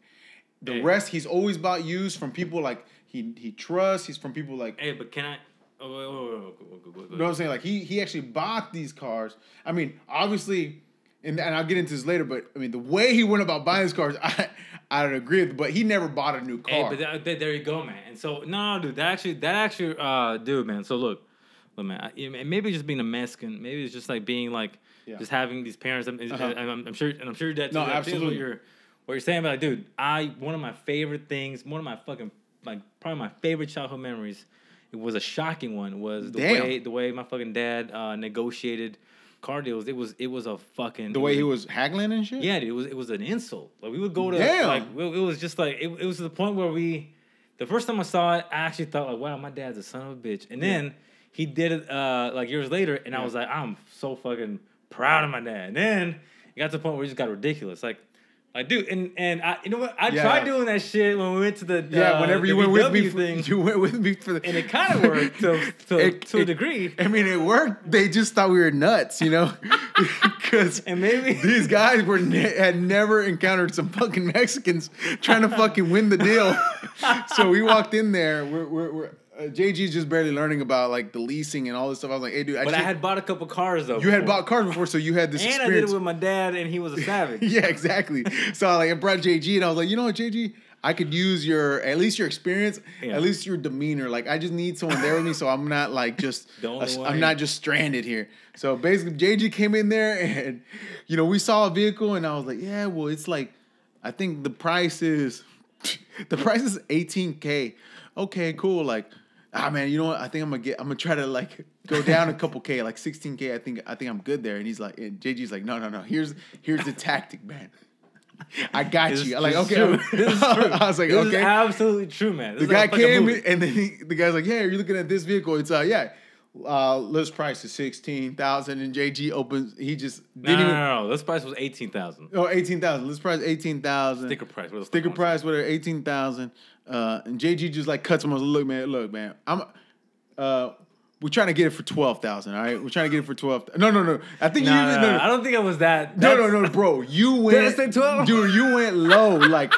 The Hey. rest he's always bought used from people like he he trusts. He's from people like. Hey, but can I? Oh, oh, oh, you know what I'm saying? Like he he actually bought these cars. I mean, obviously, and, and I'll get into this later. But I mean, the way he went about buying these cars, I I don't agree with. But he never bought a new car. Hey, but that, that, there you go, man. And so no, dude, that actually that actually, uh, dude, man. So look, look, man. I, maybe just being a Mexican. Maybe it's just like being like yeah. just having these parents. I'm, uh-huh. I'm, I'm, sure, and I'm sure that no, absolutely. What you're, what you're saying about, like, dude, I one of my favorite things, one of my fucking like probably my favorite childhood memories. It was a shocking one. Was the Damn. way the way my fucking dad uh, negotiated car deals. It was it was a fucking the way a- he was haggling and shit. yeah, dude, it was it was an insult. Like we would go to Damn. like it, was just like it, it was to the point where we the first time I saw it, I actually thought like, wow, my dad's a son of a bitch. And then he did it uh like years later, and I was like, I'm so fucking proud of my dad. And then it got to the point where it just got ridiculous. Like like do, and and I you know what? I Yeah. tried doing that shit when we went to the Yeah, uh, whenever you went with me, for, thing, you went with me for the, and it kind of worked to to, It- to a degree. I mean, it worked. They just thought we were nuts, you know, because And maybe these guys were ne- had never encountered some fucking Mexicans trying to fucking win the deal. so we walked in there. We're, we're, we're uh, JG's just barely learning about like the leasing and all this stuff. I was like, hey, dude, but I had bought a couple cars though. you had bought cars before, so you had this and I did experience. it with my dad, and he was a savage. yeah, exactly. So I like I brought JG and I was like, you know what, JG, I could use your at least your experience, Yeah. at least your demeanor. Like I just need someone there with me, so I'm not like just a-. I'm not just stranded here. So basically, JG came in there and you know we saw a vehicle and I was like, yeah, well it's like I think the price is the price is 18k. Okay, cool. Like ah man, you know what? I think I'm gonna get I'm gonna try to like go down a couple k, like 16k. I think I think I'm good there. And he's like, and JG's like, no no no. Here's here's the tactic, man. I got you. I'm like, okay. true. This is true. I was like, This is okay. absolutely true, man. This the guy came and then he, the guy's like, "Yeah, you're looking at this vehicle. It's uh, yeah, uh, list price is sixteen thousand, and JG opens. He just No, didn't no, even. no, no. This price was eighteen thousand. Oh, eighteen thousand. List price eighteen thousand. Sticker price. What Sticker price, whatever, eighteen thousand. Uh, and JG just like cuts him. I was like, look, man, look, man, I'm. Uh, we're trying to get it for twelve thousand. All right, we're trying to get it for twelve. No, no, no. I think you. No, no, no. I don't think it was that. No, no, no, bro. You went. Did I say 12? Dude, you went low. Like,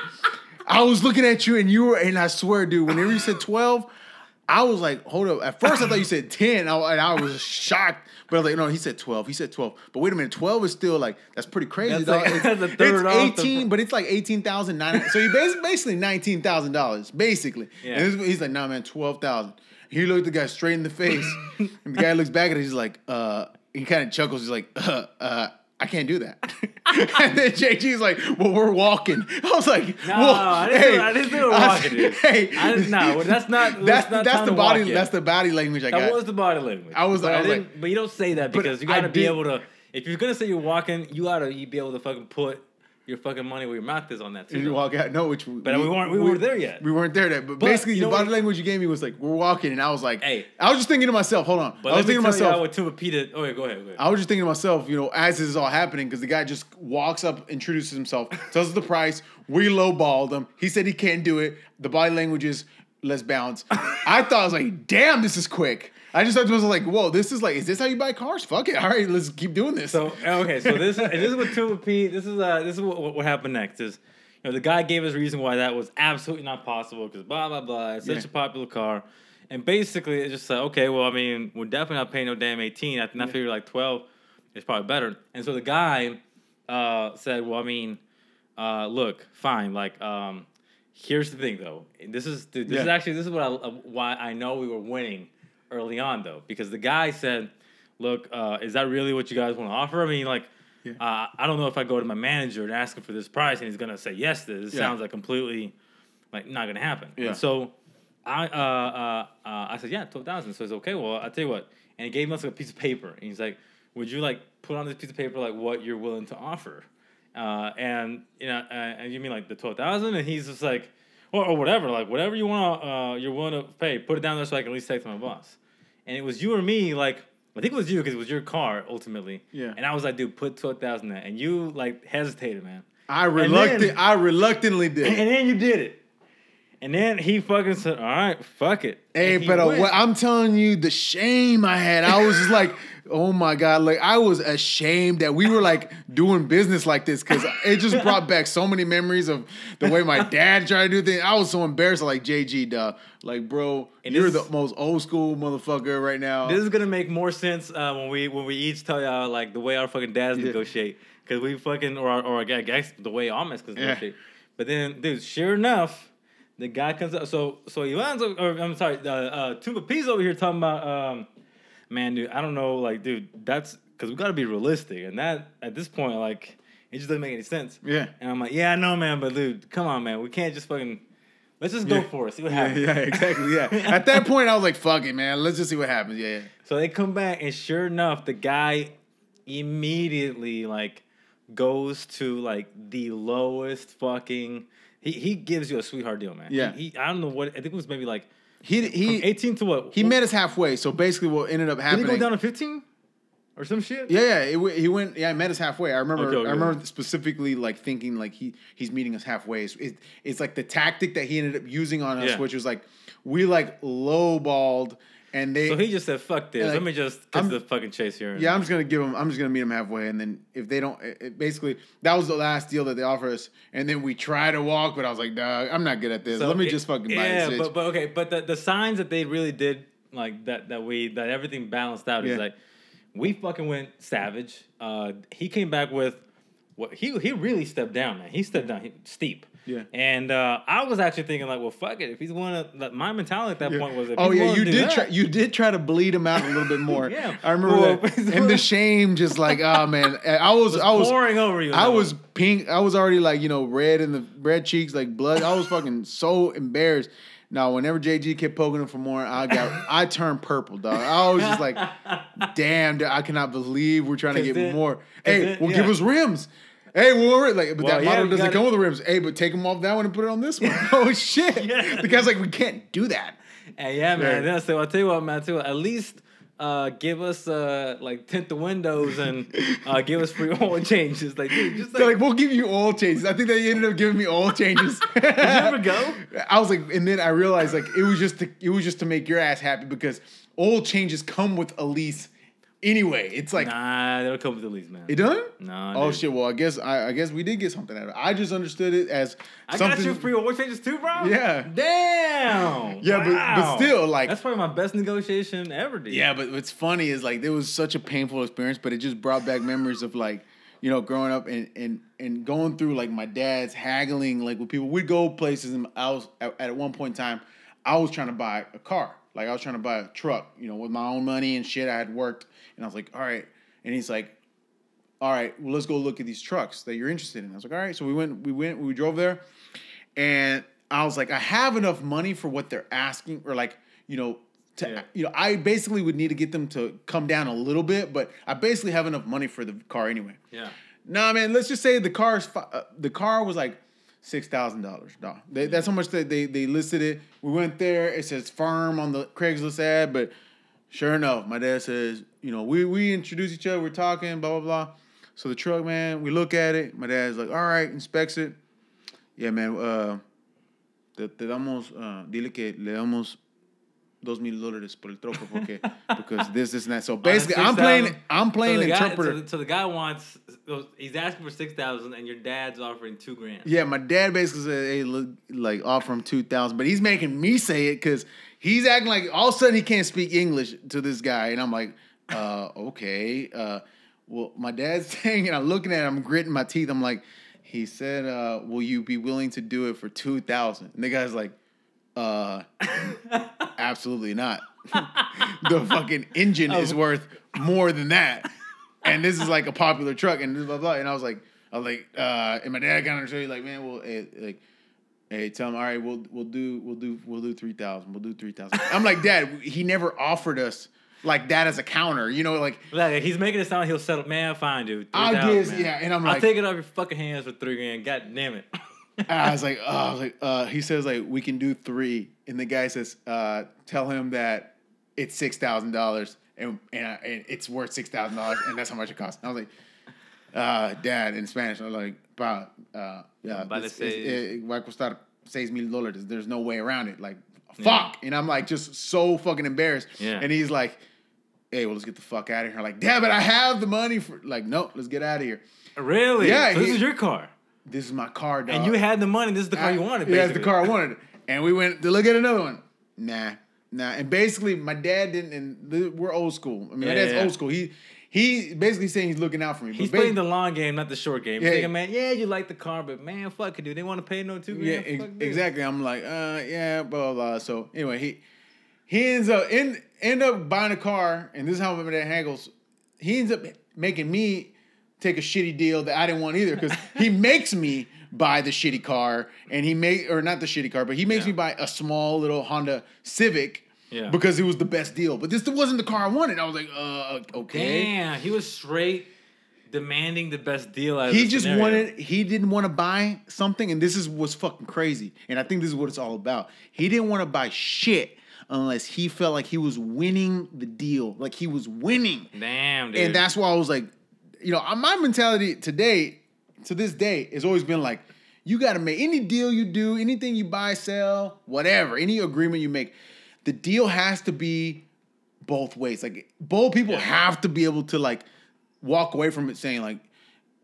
I was looking at you and you were, and I swear, dude, whenever you said 12, I was like, hold up. At first, I thought you said 10, and I was shocked. But I was like, no, he said 12. He said 12. But wait a minute, 12 is still like, that's pretty crazy, That's dog. like- it's, that's third it's 18, pr- but it's like 18,900. So you basically, basically $19,000, basically. Yeah. And this, he's like, nah, man, 12,000. He looked the guy straight in the face. and the guy looks back at it. He's like, uh, he kind of chuckles. He's like, uh, uh, I can't do that. and then JG's like, well, we're walking. I was like, No, well, I didn't do- hey. I didn't do it walking, dude. Hey, I didn't- no, that's not- That's that's not that's the body. That's the body language I got. That was the body language. I was- but I was didn't- like- but you don't say that because you gotta be able to. If you're gonna say you're walking, you gotta you be able to fucking put your fucking money where your mouth is on that too. And you though. walk out. No, which But we weren't- we weren't there yet. We weren't there yet. But, But basically, you the know body what- language you gave me was like, "We're walking," and I was like, Hey. I was just thinking to myself, "Hold on." But I was thinking to myself, y'all what Tuba P did. Oh, yeah, go ahead. Go ahead. I was just thinking to myself, you know, as this is all happening, because the guy just walks up, introduces himself, tells us the price. We lowballed him. He said he can't do it. The body language is let's bounce. I thought I was like, damn, this is quick. I just thought to myself like, whoa, this is like, is this how you buy cars? Fuck it. All right, let's keep doing this. So okay, so this this is what Tuba P. This is uh this is what, what happened next is. You know, the guy gave us a reason why that was absolutely not possible because blah blah blah. It's such Yeah. a popular car, and basically it's just like okay, well I mean we're definitely not paying no damn eighteen. I, I figured like twelve is probably better. And so the guy uh, said, well I mean, uh, look, fine. Like um, here's the thing though. This is this is actually this is what I, uh, why I know we were winning early on though because the guy said, look, uh, is that really what you guys want to offer? I mean like. Yeah. Uh, I don't know if I go to my manager and ask him for this price and he's gonna say yes to this. Yeah. sounds like completely like not gonna happen. Yeah. And so I uh, uh, uh, I said yeah, twelve thousand. So he's okay. Well, I tell you what, and he gave us a piece of paper and he's like, would you like put on this piece of paper like what you're willing to offer? Uh, and you know, uh, and you mean like the twelve thousand? And he's just like, or, or whatever, like whatever you want uh, you're willing to pay. Put it down there so I can at least take to my boss. And it was you or me, like I think it was you because it was your car ultimately. Yeah. And I was like, dude, put twelve thousand there, and you like hesitated, man. I reluctant, then- I reluctantly did. And then you did it. And then he fucking said, "All right, fuck it." Hey, he but uh, what, I'm telling you, the shame I had, I was just like, oh my god, like I was ashamed that we were like doing business like this because it just brought back so many memories of the way my dad tried to do things. I was so embarrassed, like JG, duh, like bro, And you're this- the most old school motherfucker right now. This is gonna make more sense uh, when we when we each tell y'all like the way our fucking dads Yeah. negotiate because we fucking or our- or I guess the way our Mexicans Yeah. negotiate. But then, dude, sure enough, the guy comes up. So so Ivan's or I'm sorry, uh, uh, Tuba P's over here talking about, um, man, dude, I don't know, like, dude, that's because we gotta be realistic, and that at this point, like, it just doesn't make any sense. Yeah. And I'm like, yeah, I know, man, but dude, come on, man, we can't just fucking. Let's just go for it. See what yeah, happens. yeah, exactly. Yeah. At that point, I was like, fuck it, man. Let's just see what happens. Yeah, yeah. So they come back, and sure enough, the guy immediately like goes to like the lowest fucking. He he gives you a sweetheart deal, man. Yeah. He, he- I don't know what I think it was maybe like He from he eighteen to what he met us halfway. So basically, what ended up Did happening? he go down to fifteen or some shit? Yeah, yeah. It, w- he went. Yeah, he met us halfway. I remember. Okay, okay, I remember specifically like thinking like he he's meeting us halfway. It's, it, it's like the tactic that he ended up using on us, Yeah. which was like we like lowballed, and they. So he just said, "Fuck this. Like, Let me just cut the fucking chase here." yeah, I'm just gonna give him. I'm just gonna meet him halfway, and then if they don't, it, it basically that was the last deal that they offered us, and then we try to walk, but I was like, dog, I'm not good at this. So Let me it- just fucking buy yeah, this. but but okay, but the, the signs that they really did like that that we that everything balanced out Yeah. is like we fucking went savage. Uh, he came back with what he he really stepped down, man. He stepped down he, steep. Yeah. And uh, I was actually thinking like, well, fuck it. If he's one of like, my mentality at that Yeah. point was, oh yeah, you did that- try. You did try to bleed him out a little bit more. Yeah. I remember Well, that. And the shame, just like, oh man, I was, was I was pouring over you. I was pink. I was already like you know red in the red cheeks, like blood. I was fucking so embarrassed. Now, whenever JG kept poking him for more, I got I turned purple, dog. I was just like, damn, dude, I cannot believe we're trying to get then- more. Hey, then- well, yeah. give us rims. Hey, well, like, but Well, that yeah, model doesn't gotta- come with the rims. Hey, but take them off that one and put it on this one. oh shit! Yeah. The guy's like, we can't do that. And yeah, man. Yeah. Then I said, well, I'll tell you what, man. Too at least uh, give us uh, like tint the windows and uh, give us free oil changes. Like, dude, just like, like, we'll give you oil changes. I think they ended up giving me oil changes. Did you ever go? I was like, and then I realized like it was just to, it was just to make your ass happy because oil changes come with a lease anyway. It's like nah, they'll come with the lease, man. it done. Nah, Oh dude. shit! Well, I guess I, I guess we did get something out of it. I just understood it as I something. got you free oil changes too, bro. Yeah. Damn. Yeah, but- but still, like- that's probably my best negotiation ever, dude. Yeah, but what's funny is like it was such a painful experience, but it just brought back memories of like, you know, growing up and and and going through like my dad's haggling like with people. We'd go places and I was at, at one point in time, I was trying to buy a car. Like I was trying to buy a truck, you know, with my own money and shit. I had worked, and I was like, all right. And he's like, all right, well, let's go look at these trucks that you're interested in. I was like, all right. So we went, we went, we drove there, and I was like, I have enough money for what they're asking, or like, you know, to Yeah. you know, I basically would need to get them to come down a little bit, but I basically have enough money for the car anyway. Yeah. Nah, man. Let's just say the car's uh, the car was like six thousand dollars. Dog. That's how much they, they they listed it. We went there. It says firm on the Craigslist ad, but sure enough, my dad says, you know, we we introduce each other. We're talking, blah blah blah. So the truck, man, we look at it. My dad's like, all right, inspects it. Yeah, man. Uh, te, te damos, uh, dile que le damos dos mil dólares por el troco porque because this, this, and that. So basically, I'm playing, I'm playing so the guy, interpreter. So the, so the guy wants. He's asking for six thousand, and your dad's offering two grand. Yeah, my dad basically said, "Hey, look, like offer him two thousand, but he's making me say it because he's acting like all of a sudden he can't speak English to this guy, and I'm like, uh, okay, uh, well, my dad's saying, and I'm looking at him, I'm gritting my teeth, I'm like, he said, uh, will you be willing to do it for two thousand? And the guy's like, uh, absolutely not. the fucking engine is worth more than that, and this is like a popular truck, and blah blah. blah. And I was like, I was like, uh, and my dad kind of showed you like, man, well, hey, like, hey, tell him, all right, we'll we'll do we'll do we'll do three thousand, we'll do three thousand. I'm like, Dad, he never offered us like that as a counter, you know, like. Like he's making it sound like he'll settle. Man, fine, dude. I'll give- man. yeah, and I'm like, I'll take it off your fucking hands for three grand. God damn it. I was like, oh, I was like, uh, he says like we can do three, and the guy says, uh, tell him that it's six thousand dollars, and and, I, and it's worth six thousand dollars, and that's how much it costs. And I was like, uh, Dad, in Spanish, I was like, pa, uh, yeah, Vale this- seis. it's- it va a costar seis mil dólares. There's no way around it. Like, fuck, and I'm like just so fucking embarrassed. Yeah. And he's like, hey, well, let's get the fuck out of here. I'm like, damn but I have the money for like, no, let's get out of here. really? Yeah, So this is your car, This is my car, dog. and you had the money. This is the car you wanted. Yeah, it's the car I wanted. And we went to look at another one. Nah, nah. And basically, my dad didn't. And we're old school. I mean, my dad's yeah, yeah. old school. He he basically saying he's looking out for me. He's playing the long game, not the short game. Yeah. He's thinking, man, yeah, you like the car, but man, fuck it, dude. They want to pay no two grand. yeah, fuck ex- exactly. I'm like, uh, yeah, blah blah. blah. So anyway, he he ends up in end up buying a car, and this is how my dad haggles. He ends up making me take a shitty deal that I didn't want either because he makes me buy the shitty car, and he make or not the shitty car, but he makes Yeah. me buy a small little Honda Civic. Yeah. Because it was the best deal, but this wasn't the car I wanted. I was like, uh, okay. Damn, he was straight demanding the best deal. Out He just scenario. wanted. He didn't want to buy something, and this is what's fucking crazy. And I think this is what it's all about. He didn't want to buy shit unless he felt like he was winning the deal, like he was winning. Damn, dude. And that's why I was like, you know, my mentality today, to this day, has always been like, you got to make any deal you do, anything you buy, sell, whatever, any agreement you make, the deal has to be both ways. Like both people have to be able to like walk away from it saying like,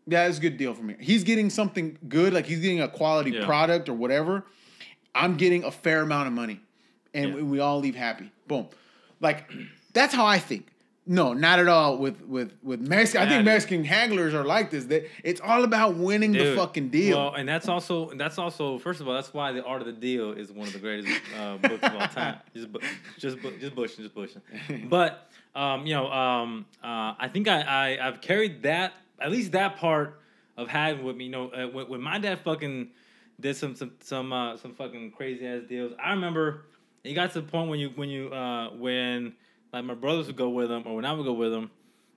yeah, it's a good deal for me. He's getting something good, like he's getting a quality Yeah. product or whatever. I'm getting a fair amount of money, and Yeah. we, we all leave happy. Boom, like that's how I think. No, not at all. With with with Mexican, I think. Mexican hagglers are like this. That it's all about winning the fucking deal. Well, and that's also that's also first of all that's why the art of the deal is one of the greatest uh, books of all time. Just bu- just bu- just bushing, just bushing. But um, you know, um, uh, I think I, I I've carried that at least that part of having with me. You know, uh, when, when my dad fucking did some some some uh, some fucking crazy ass deals. I remember it got to the point when you when you uh, when like my brothers would go with him or when I would go with him.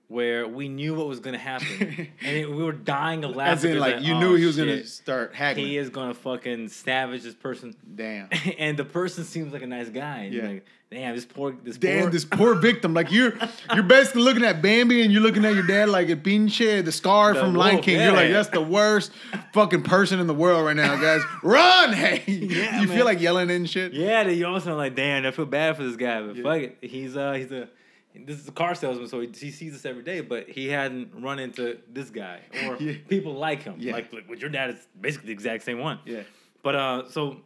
Where we knew what was gonna happen, and it, we were dying of laughter. As in, like you oh, knew he was gonna start haggling. he is gonna fucking savage this person. Damn. and the person seems like a nice guy. Yeah. Like, damn, this poor, this Damn, poor. this poor victim. Like you're you're basically looking at Bambi and you're looking at your dad like a pinche, the scar The from Lion wolf, King. You're like, that's the worst fucking person in the world right now, guys. Run! Hey. Yeah, you man. feel like yelling and shit? yeah, you sound like, damn, I feel bad for this guy, but Yeah. fuck it. He's uh, he's a. This is a car salesman, so he, he sees us every day, but he hadn't run into this guy or people like him. Like, like with your dad, is basically the exact same one. Yeah. But uh, so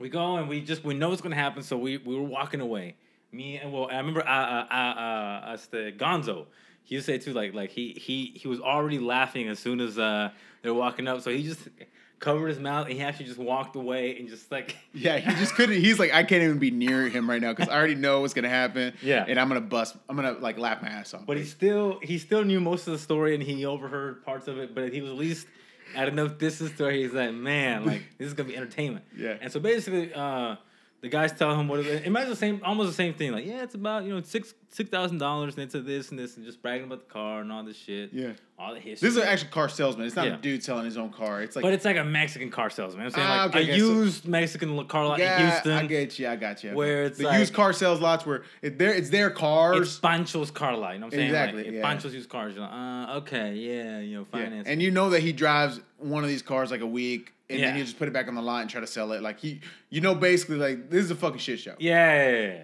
we go and we just we know it's gonna happen, so we we were walking away. Me and well, I remember uh, uh, uh, uh, us the Gonzo. He would say too, like like he he he was already laughing as soon as uh they're walking up, so he just covered his mouth and he actually just walked away and just like Yeah, he just couldn't. He's like, I can't even be near him right now because I already know what's gonna happen. Yeah. and I'm gonna bust. I'm gonna like laugh my ass off. But he still he still knew most of the story and he overheard parts of it, but he was at least at enough distance to where he's like, man, like this is gonna be entertainment. Yeah. And so basically, uh, the guys tell him what it is. Imagine the same, almost the same thing. Like, yeah, it's about you know six six thousand dollars and it's this and this and just bragging about the car and all this shit. Yeah. all the history. This is an actual car salesman. It's not Yeah. a dude selling his own car. It's like but it's like a Mexican car salesman. I'm saying Ah, like okay, a okay, so- used Mexican car lot yeah, in Houston. I get you. I got you. Where it's the like- used car sales lots where it, their it's their cars. it's Pancho's car lot. You know what I'm saying? Exactly, Like, yeah. Pancho's used cars. You're like, uh, okay, yeah, you know, Yeah. finance. And you know that he drives one of these cars like a week, and Yeah. then he just put it back on the lot and try to sell it. Like he, you know, basically like this is a fucking shit show. yeah, yeah, yeah, yeah.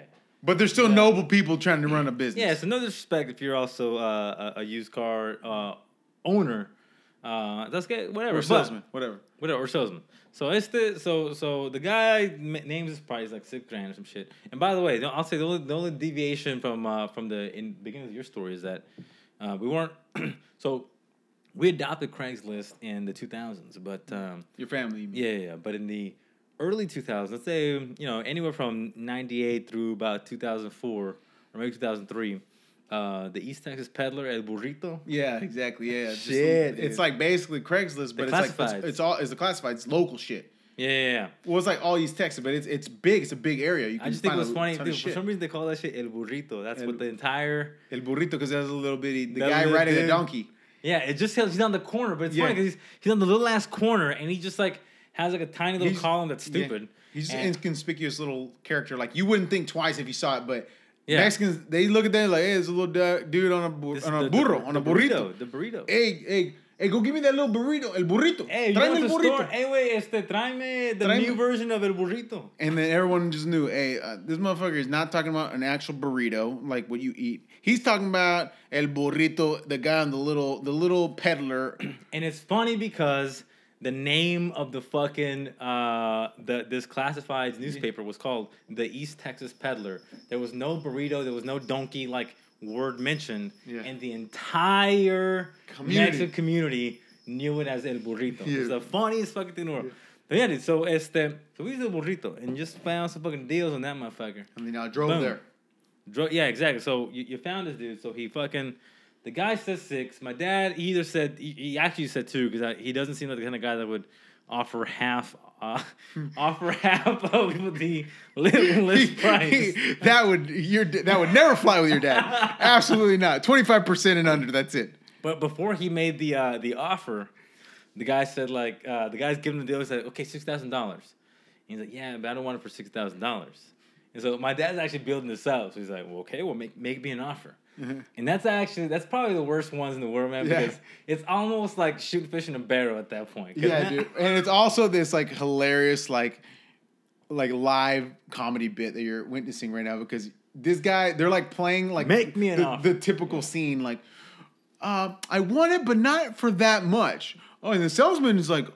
But there's still noble people trying to run a business. Yeah, so no disrespect if you're also uh, a, a used car uh, owner. Uh, that's good. Whatever. or but- salesman, whatever. whatever, or salesman. So it's the so so the guy names his price like six grand or some shit. And by the way, I'll say the only, the only deviation from uh, from the in beginning of your story is that uh, we weren't so we adopted Craigslist in the 2000s, but um, Your family. you mean. yeah, yeah, yeah, but in the early 2000s, let's say you know anywhere from 98 through about 2004 or maybe 2003. Uh, the East Texas peddler El Burrito. Yeah, exactly. Yeah, Just- Shit, it's dude. like basically Craigslist, but it's like it's, it's all it's the classified. It's local shit. Yeah, yeah, yeah. Well, it's like all East Texas, but it's it's big. It's a big area. You can I just think it was funny, dude. For some reason, they call that shit El Burrito. That's El- what the entire. El burrito because there's a little bitty the guy riding a donkey. Yeah, it just he's on the corner, but it's Yeah. funny because he's, he's on the little last corner and he just like has like a tiny little He's- column that's yeah. stupid. He's And- an inconspicuous little character. Like you wouldn't think twice if you saw it, but Yeah. Mexicans they look at that like, hey, there's a little du- dude on a bu- This- on a the- burro the- on a burrito. The burrito. Hey, hey, hey, go give me that little burrito, el burrito. Hey, Tráeme el the burrito. store? Hey, wait, este, tráeme the Tráeme- new version of El Burrito. And then everyone just knew, hey, uh, this motherfucker is not talking about an actual burrito, like what you eat. He's talking about el burrito, the guy on the little, the little peddler. And it's funny because the name of the fucking uh the this classified newspaper was called the East Texas Peddler. There was no burrito, there was no donkey like word mentioned, Yeah. and the entire Community. Mexican community knew it as El Burrito. It's the funniest fucking thing in the world. But yeah, dude, so este, so we used El Burrito and just found some fucking deals on that motherfucker. And then I drove Boom. there. Dro- yeah, exactly. So you, you found this dude. So he fucking, the guy says six. My dad either said he, he actually said two because he doesn't seem like the kind of guy that would offer half, uh, offer half of the li- list price. that would your that would never fly with your dad. Absolutely not. Twenty five percent and under. That's it. But before he made the uh, the offer, the guy said like uh, the guy's giving the deal. He said, "Okay, six thousand dollars." He's like, "Yeah, but I don't want it for six thousand dollars." And so my dad's actually building this up. So he's like, "Well, okay, well, make make me an offer." And that's actually that's probably the worst ones in the world, man. Yeah. Because it's almost like shooting fish in a barrel at that point. Yeah, dude. And it's also this like hilarious like like live comedy bit that you're witnessing right now because this guy they're like playing like Make me the, the typical scene like uh, I want it but not for that much. Oh, and the salesman is like,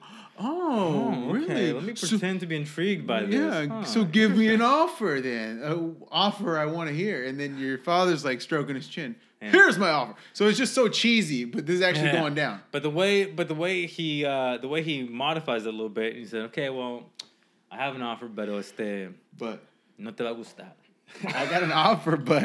"Oh, Oh, really? okay. Let me So- pretend to be intrigued by this. yeah, Huh, so give me an offer then. An offer I want to hear. And then your father's like stroking his chin. Yeah. Here's my offer. So it's just so cheesy, but this is actually Yeah. going down. But the way, but the way he, uh, the way he modifies it a little bit, he said, "Okay, well, I have an offer, pero este But no te va a gustar." I got an offer, but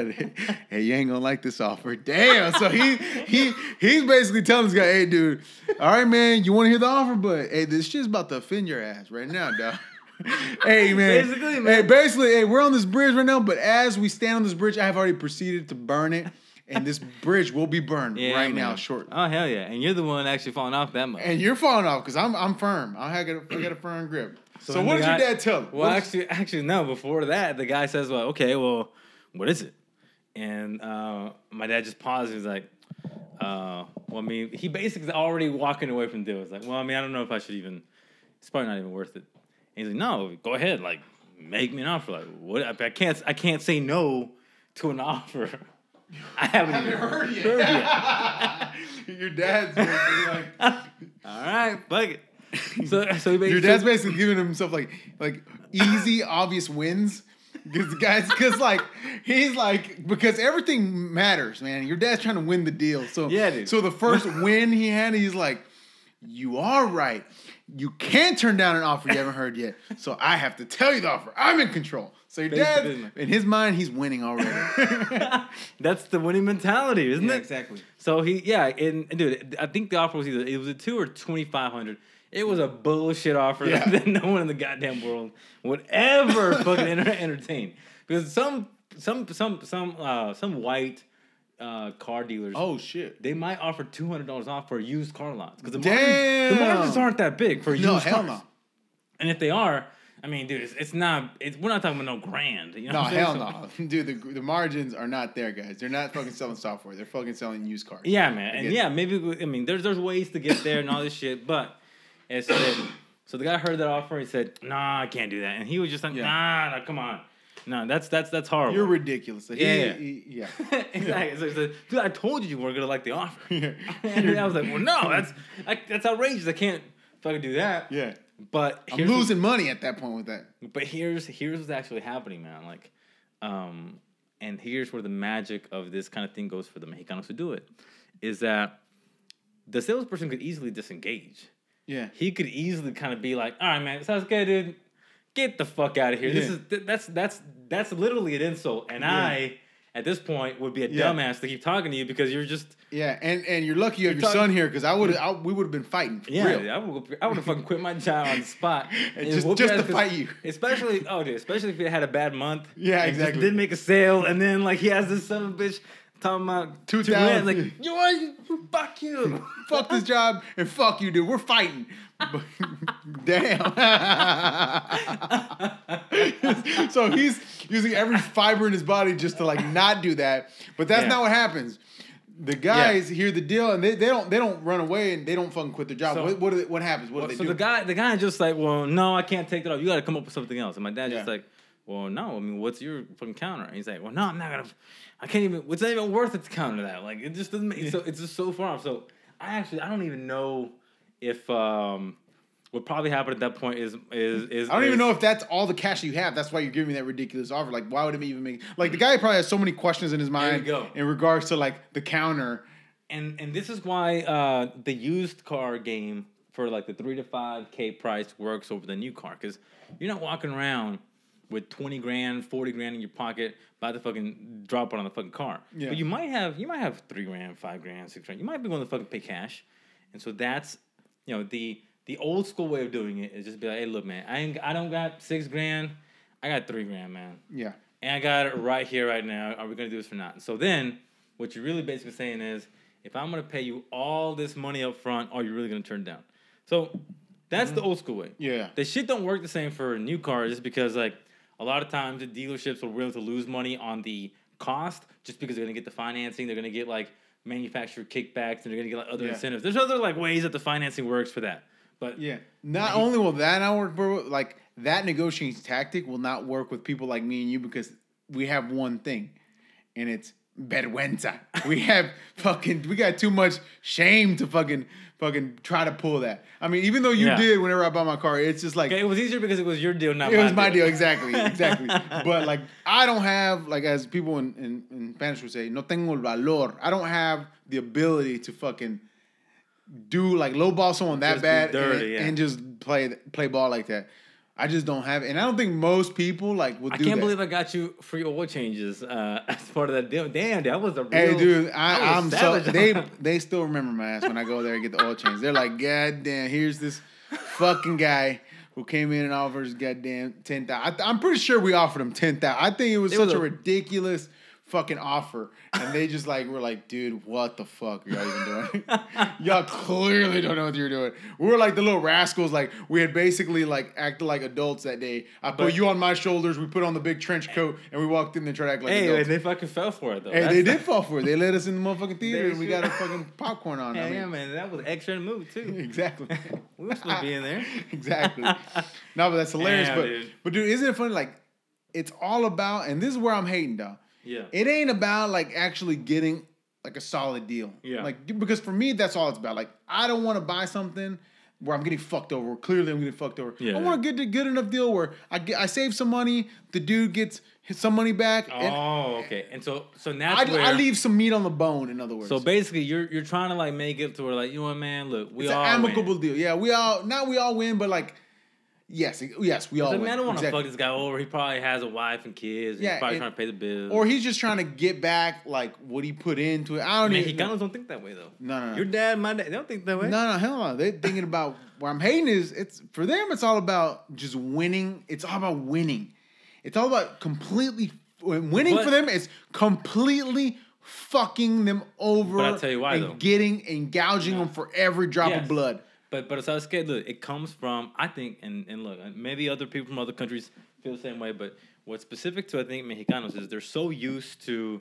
hey, you ain't gonna like this offer. Damn. So he he he's basically telling this guy, hey, dude, all right, man, you want to hear the offer, but hey, this shit's about to offend your ass right now, dog. hey man. Basically, Hey, man. basically, hey, we're on this bridge right now, but as we stand on this bridge, I have already proceeded to burn it, and this bridge will be burned Yeah, right now, man. shortly. Oh hell yeah! And you're the one actually falling off that much. And you're falling off because I'm I'm firm. I got a, I got a firm grip. So, then what did guy- your dad tell him? Well, What actually, actually no. Before that, the guy says, "Well, okay, well, what is it?" And uh, my dad just pauses. He's like, uh, "Well, I mean, he basically is already walking away from the deal. He's like, well, I mean, I don't know if I should even. It's probably not even worth it." And he's like, "No, go ahead. Like, make me an offer. Like, what? I, I can't. I can't say no to an offer. I haven't, I haven't even heard yet. heard yet. your dad's like. All right, fuck it. So, so he basically Your dad's basically giving himself like like easy, obvious wins. Because guys, because like he's like because everything matters, man. Your dad's trying to win the deal. So Yeah, dude. So the first win he had, he's like, "You are right. You can't turn down an offer you haven't heard yet. So I have to tell you the offer. I'm in control." So your dad, in his mind, he's winning already. That's the winning mentality, isn't Yeah, it? exactly. So he, yeah, and, and dude, I think the offer was either it was a two or twenty five hundred. It was a bullshit offer Yeah. that no one in the goddamn world would ever fucking enter- entertain. Because some some some some uh some white uh car dealers Oh shit. they might offer two hundred dollars off for used car lots because the the margins aren't that big for No, used hell cars. no. And if they are, I mean, dude, it's, it's not. It's, we're not talking about no grand. You know No, what I'm saying? hell So- no. Dude, the, the margins are not there, guys. They're not fucking selling software. They're fucking selling used cars. Yeah, man, and yeah, maybe I mean, there's there's ways to get there and all this shit, but it said. So the guy heard that offer. He said, "Nah, I can't do that," and he was just like, Yeah. "Nah, nah, come on, no, that's that's that's horrible." You're ridiculous. He- Yeah. he- yeah. exactly. So he said, "Dude, I told you you weren't gonna like the offer." and I was like, "Well, no, that's I, that's outrageous. I can't fucking do that." yeah. But I'm what- losing money at that point with that. But here's here's what's actually happening, man. Like, um, and here's where the magic of this kind of thing goes for the Mexicanos who do it, is that the salesperson could easily disengage. Yeah. He could easily kind of be like, "All right, man, sounds good, dude. Get the fuck out of here. This is th- that's that's that's literally an insult." And Yeah. I, at this point, would be a Yeah. dumbass to keep talking to you because you're just Yeah, and and you're lucky you have your son here because I would I, we would have been fighting for Yeah, real. I would I would have fucking quit my job on the spot. And just- just to fight you. Especially oh dude, especially if you had a bad month. Yeah, exactly. didn't make a sale, and then like he has this son of a bitch talking about Two thousand. like you are fuck you. fuck this job and fuck you, dude. We're fighting. Damn. so he's using every fiber in his body just to like not do that. But that's Yeah. not what happens. The guys hear the deal and they, they don't they don't run away and they don't fucking quit their job. So- what what, they- what happens? What Well, do they so do? So the guy the guy just like, well, no, I can't take that off. You got to come up with something else. And my dad just like, well, no. I mean, what's your fucking counter? And he's like, well, no, I'm not gonna. I can't even. It's not even worth it to counter that. Like it just doesn't make. So it's just so far off. So I actually I don't even know if um what probably happened at that point is is is I don't even know if that's all the cash you have. That's why you're giving me that ridiculous offer. Like, why would it even make? Like, the guy probably has so many questions in his mind in regards to like the counter. and and this is why uh, the used car game for like the three to five k price works over the new car because you're not walking around with twenty grand, forty grand in your pocket, about to fucking drop it on the fucking car. Yeah. But you might have you might have three grand, five grand, six grand. You might be willing to fucking pay cash, and so that's you know the the old school way of doing it is just be like, hey, look, man, I ain't, I don't got six grand, I got three grand, man Yeah. and I got it right here, right now. Are we gonna do this or not? And so then, what you're really basically saying is, if I'm gonna pay you all this money up front, are you really gonna turn it down? So that's the mm-hmm. old school way. Yeah. The shit don't work the same for new cars, just because like a lot of times the dealerships are willing to lose money on the cost just because they're gonna get the financing, they're gonna get like manufacturer kickbacks, and they're gonna get like, other Yeah. incentives. There's other like ways that the financing works for that. But Yeah. Not only will that not work, bro, like that negotiating tactic will not work with people like me and you because we have one thing, and it's vergüenza. We have fucking we got too much shame to fucking fucking try to pull that. I mean, even though you Yeah. did whenever I bought my car, it's just like okay, it was easier because it was your deal, not it was my deal, exactly, exactly. but like, I don't have like as people in, in, in Spanish would say, no tengo el valor. I don't have the ability to fucking do like lowball someone that Just bad dirty, and, yeah. and just play play ball like that. I just don't have it, and I don't think most people like would I can't that. believe I got you free oil changes uh, as part of that deal. Damn, that was a real. Hey, dude, I I'm so they they still remember my ass when I go there and get the oil change. They're like, God damn, here's this fucking guy who came in and offers goddamn ten thousand. I'm pretty sure we offered him ten thousand. I think it was It such was a a- ridiculous fucking offer, and they just like were like, dude, what the fuck are y'all even doing? y'all clearly don't know what you're doing. We were like the little rascals. Like we had basically like acted like adults that day. I put But- you on my shoulders. We put on the big trench coat, and we walked in and tried to act like Hey, adults. they fucking fell for it though. Hey, That's- they did fall for it. They let us in the motherfucking theater and we got a fucking popcorn on. Yeah, I mean, yeah, man, that was extra in the movie too. Exactly. We were supposed to be in there. exactly. No, but that's hilarious. Damn, but dude. but dude, isn't it funny? Like, it's all about, and this is where I'm hating, dog. Yeah. It ain't about like actually getting like a solid deal. Yeah. Like because for me, that's all it's about. Like I don't want to buy something where I'm getting fucked over. Clearly, I'm getting fucked over. Yeah. I want to get a good enough deal where I get I save some money. The dude gets some money back. and Oh, okay. And so, so that's I. I leave some meat on the bone. In other words. So basically, you're you're trying to like make it to where like you know what, man. Look, we it's all an win. amicable deal. Yeah, we all not we all win, but like Yes, yes, we all. Like, man, I don't want to Exactly. fuck this guy over. He probably has a wife and kids. And Yeah, he's probably and- trying to pay the bills. Or he's just trying to get back like what he put into it. I don't even. Mexicanos don't think that way though. No, no, no. Your dad, my dad, they don't think that way. No, no, hell no. They're thinking about where I'm hating is it's for them. It's all about just winning. It's all about winning. It's all about completely winning But- for them. Is completely fucking them over. But I'll tell you why, and though. getting and gouging them for every drop Yes. of blood. But but it's scared. Look, it comes from I think, and and look, uh, maybe other people from other countries feel the same way. But what's specific to I think Mexicanos is they're so used to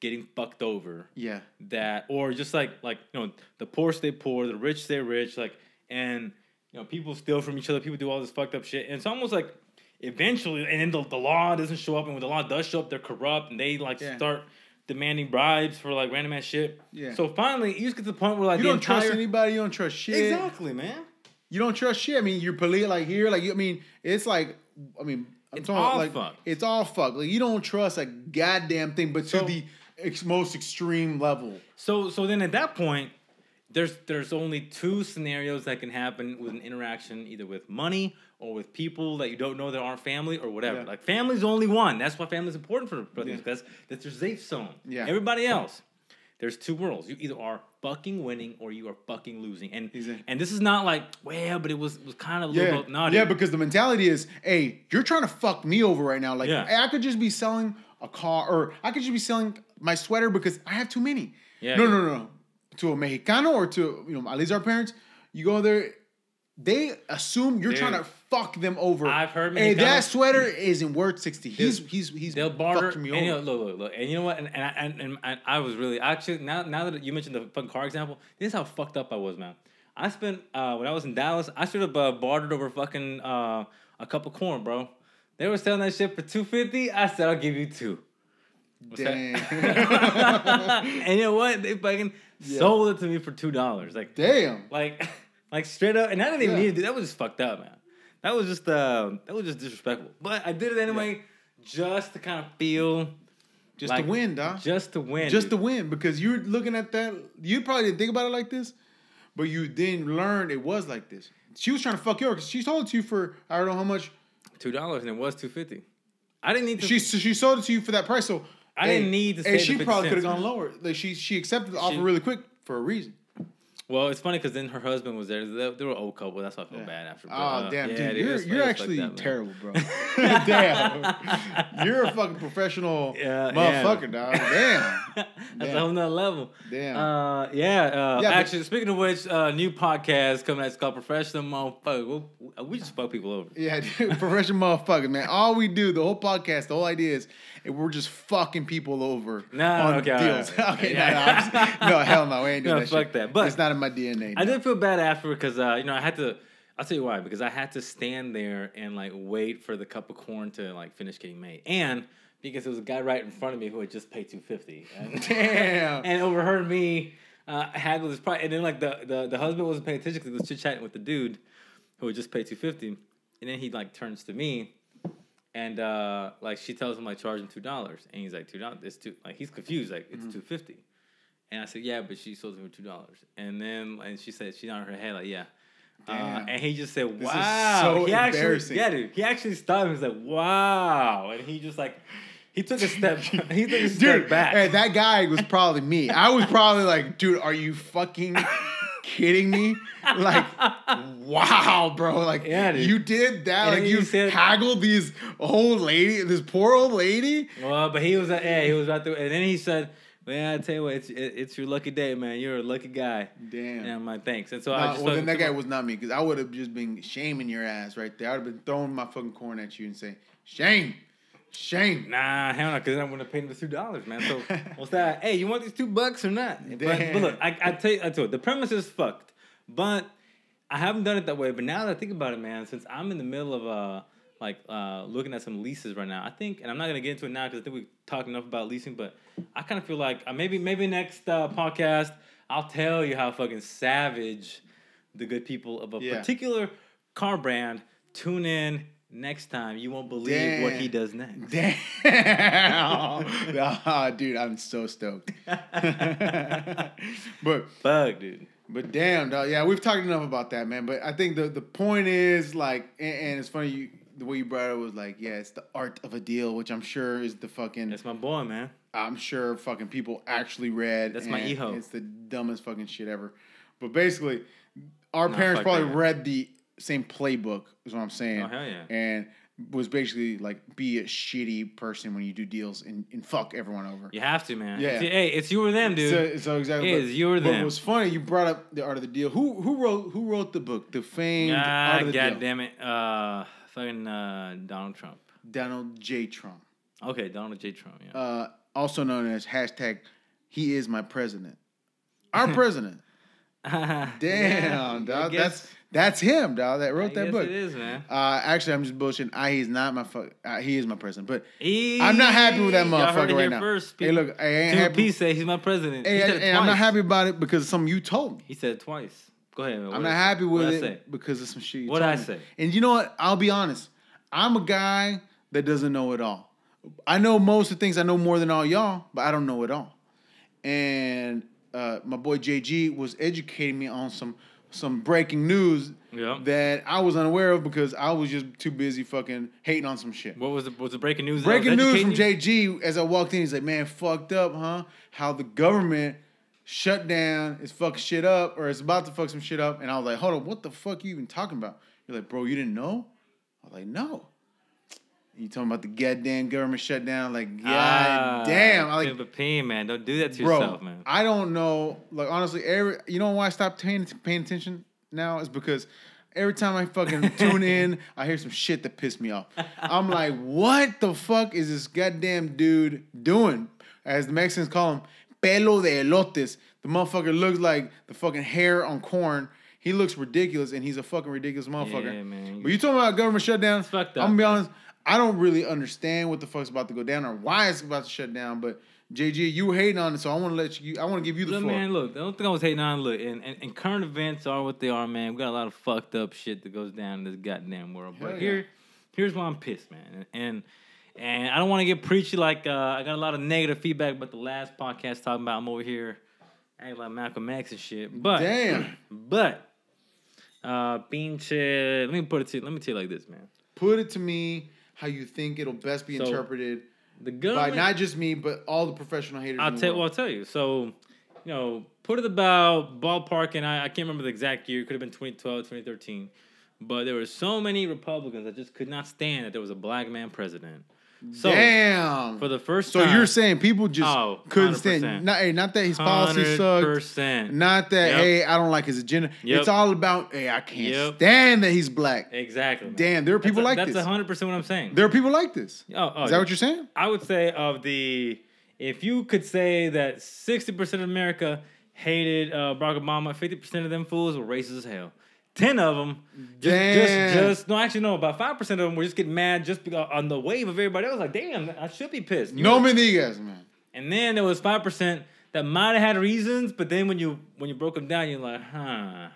getting fucked over Yeah. that, or just like like you know the poor stay poor, the rich stay rich, like and you know people steal from each other, people do all this fucked up shit, and it's almost like eventually, and then the, the law doesn't show up, and when the law does show up, they're corrupt, and they like Yeah. start demanding bribes for like random ass shit. Yeah. So finally, you just get to the point where like You don't entire trust anybody. You don't trust shit. exactly, man. You don't trust shit. I mean, you're police like here, like you- I mean, it's like I mean, I'm It's talking all like fucked. it's all fuck. Like you don't trust a goddamn thing, but to the ex- most extreme level. So so then at that point, there's there's only two scenarios that can happen with an interaction, either with money or with people that you don't know that aren't family or whatever. Yeah. Like family's only one. That's why family's important for brothers Yeah. because that's your safe zone. Yeah. Everybody else, there's two worlds. You either are fucking winning or you are fucking losing. And Exactly. and this is not like well, but it was was kind of a little Yeah, not yeah, because the mentality is, hey, you're trying to fuck me over right now. Like, Yeah. hey, I could just be selling a car, or I could just be selling my sweater because I have too many. Yeah. No, no, no, no. To a Mexicano or to you know, at least our parents, you go there, they assume you're Dude. trying to fuck them over. I've heard Hey, that sweater isn't worth sixty. He's he's he's They'll barter. me and, you know, look, look, look, and you know what? And and I, and, and, I was really actually now now that you mentioned the fucking car example, this is how fucked up I was, man. I spent uh, when I was in Dallas, I should have uh, bartered over fucking uh, a cup of corn, bro. They were selling that shit for two fifty. I said I'll give you two. What's? Damn. and you know what? They fucking sold it to me for two dollars. Like Damn. like like straight up and I didn't even Yeah. need to do that was just fucked up, man. That was just uh that was just disrespectful. But I did it anyway just to kind of feel Just like, to win, dog. Just to win. just to win because you're looking at that. You probably didn't think about it like this, but you then learned it was like this. She was trying to fuck you because she sold it to you for I don't know how much. two dollars and it was two fifty. I didn't need to She she sold it to you for that price. So I didn't need to And she the 50 probably could have gone lower. Like she she accepted the offer She- really quick for a reason. Well, it's funny because then her husband was there. They, they were an old couple. That's why I felt Yeah. bad after. bro. Oh Uh, damn, yeah, dude, you're you're was actually man. terrible, bro. damn, you're a fucking professional Yeah, motherfucker, dog. Damn, That's Damn. a whole nother level. Damn. Uh, yeah. Uh, Yeah, but- actually, speaking of which, uh, new podcast coming out. It's called Professional Motherfucker. We, we just fuck people over. Yeah, dude, professional motherfucker, man. All we do, the whole podcast, the whole idea is eh, we're just fucking people over on okay, deals. right. okay, Yeah. no, no, just- no, hell no, we ain't doing No, that fuck shit. that. But- it's not in my DNA. I no. did feel bad after because uh, you know I had to. I'll tell you why. Because I had to stand there and like wait for the cup of corn to like finish getting made, and because there was a guy right in front of me who had just paid two fifty, and, Damn. and overheard me uh, haggle this price, and then like the, the the husband wasn't paying attention because he was chit chatting with the dude who had just paid two fifty, and then he like turns to me. And uh, like she tells him like charge him two dollars, and he's like two dollars. It's two. Like he's confused. Like Mm-hmm. it's two fifty. And I said, yeah, but she sold it for two dollars. And then and she said she nodded her head like, yeah. Uh, and he just said, wow. so he actually, embarrassing. yeah, dude. He actually stopped. He was like, wow. And he just like, he took a step. he took a step Dude, back. hey, that guy was probably me. I was probably like, dude, are you fucking kidding me? Like, wow, bro. Like, Yeah, you did that. And like, you you said- haggled these old lady, this poor old lady. well, but he was, uh, yeah, he was right there. And then he said, man, I tell you what, it's it, it's your lucky day, man. You're a lucky guy. Damn. And I'm like, thanks. And so Nah, I just well, then that guy was not me because I would have just been shaming your ass right there. I would have been throwing my fucking corn at you and saying, shame, shame. Nah, hell no, because I'm gonna pay him the two dollars, man. So what's that? Hey, you want these two bucks or not? But, but look, I, I tell you, I tell you, the premise is fucked. But I haven't done it that way. But now that I think about it, man, since I'm in the middle of uh like uh looking at some leases right now, I think, and I'm not gonna get into it now because I think we talked enough about leasing. But I kind of feel like uh, maybe maybe next uh, podcast I'll tell you how fucking savage the good people of a Yeah. particular car brand tune in. Next time, you won't believe what he does next. Damn. Ah, dude, I'm so stoked. but Fuck, dude. But damn, dog. Yeah, we've talked enough about that, man. But I think the the point is like, and, and it's funny you the way you brought it was like, yeah, it's the art of a deal, which I'm sure is the fucking. That's my boy, man. I'm sure fucking people actually read. That's my and Eho. It's the dumbest fucking shit ever. But basically, our Nah, parents probably that, read the same playbook. Is what I'm saying. Oh, hell yeah. And was basically like be a shitty person when you do deals and, and fuck everyone over. You have to, man. Yeah. Hey, it's you or them, dude. So, so exactly. It but- is you or But them. what's funny, you brought up the art of the deal. Who who wrote who wrote the book, the famed ah, art of the god deal? damn it. Uh, fucking uh, Donald Trump. Donald J. Trump, Okay, Donald J. Trump. Yeah. uh, also known as hashtag He is my president. Our president. Yeah, Damn, I dog. That's that's him, dog. That I wrote that guess book. It is, man. Uh, actually, I'm just bullshitting. I, he's not my fuck. Uh, he is my president, but I'm not happy with that motherfucker right now. First, hey, look, I ain't happy. P said he's my president. Hey, he it and I'm not happy about it because of something you told me. He said it twice. Go ahead, man. I'm not happy with What'd it because of some shit. Told I say? And you know what? I'll be honest. I'm a guy that doesn't know it all. I know most of the things. I know more than all y'all, but I don't know it all. And uh, my boy JG was educating me on some some breaking news Yeah. that I was unaware of because I was just too busy fucking hating on some shit. What was the, was the breaking news? that Breaking news from you? JG as I walked in. He's like, "Man, fucked up, huh? How the government shut down is fucking shit up, or it's about to fuck some shit up." And I was like, "Hold on, what the fuck you even talking about?" You're like, "Bro, you didn't know?" I was like, "No." You talking about the goddamn government shutdown? Like, god Ah, damn! I like, Timber P, man. Don't do that to bro. yourself, man. I don't know. Like, honestly, every you know why I stopped paying paying attention now is because. Every time I fucking tune in, I hear some shit that pissed me off. I'm like, what the fuck is this goddamn dude doing? As the Mexicans call him, pelo de elotes. The motherfucker looks like the fucking hair on corn. He looks ridiculous, and he's a fucking ridiculous motherfucker. Yeah, man. But you talking about government shutdown? fucked I'm gonna be man. I don't really understand what the fuck's about to go down or why it's about to shut down. But JG, you were hating on it, so I want to let you. I want to give you the Look, floor. man, look, the only thing I was hating on, look, and, and, and current events are what they are, man. We got a lot of fucked up shit that goes down in this goddamn world. But yeah. here, here's why I'm pissed, man. And and I don't want to get preachy like uh, I got a lot of negative feedback about the last podcast talking about I'm over here acting like Malcolm X and shit. But Damn. but uh pinche let me put it to let me tell you like this, man. Put it to me how you think it'll best be So, interpreted The by not just me, but all the professional haters. I'll tell. Well, I'll tell you. So, you know, put it about ballpark, and I, I can't remember the exact year. It could have been 2012, 2013. But there were so many Republicans that just could not stand that there was a black man president. So Damn. for the first so time, you're saying people just Oh, couldn't 100%. stand. Not, hey, not that his policy sucked. percent. Not that Yep. hey, I don't like his agenda. Yep. It's all about hey, I can't Yep. stand that he's black. Exactly. man. Damn, there are people that's like a, That's this. hundred percent what I'm saying. There are people like this. oh, oh, Is that what you're saying? I would say of the, if you could say that sixty percent of America hated uh, Barack Obama, fifty percent of them fools were racist as hell. Ten of them, just, Damn. just, just no, actually no, about five percent of them were just getting mad just because uh, on the wave of everybody else. Like, damn, I should be pissed. You No know? man. And then there was five percent that might have had reasons, but then when you when you broke them down, you're like, huh.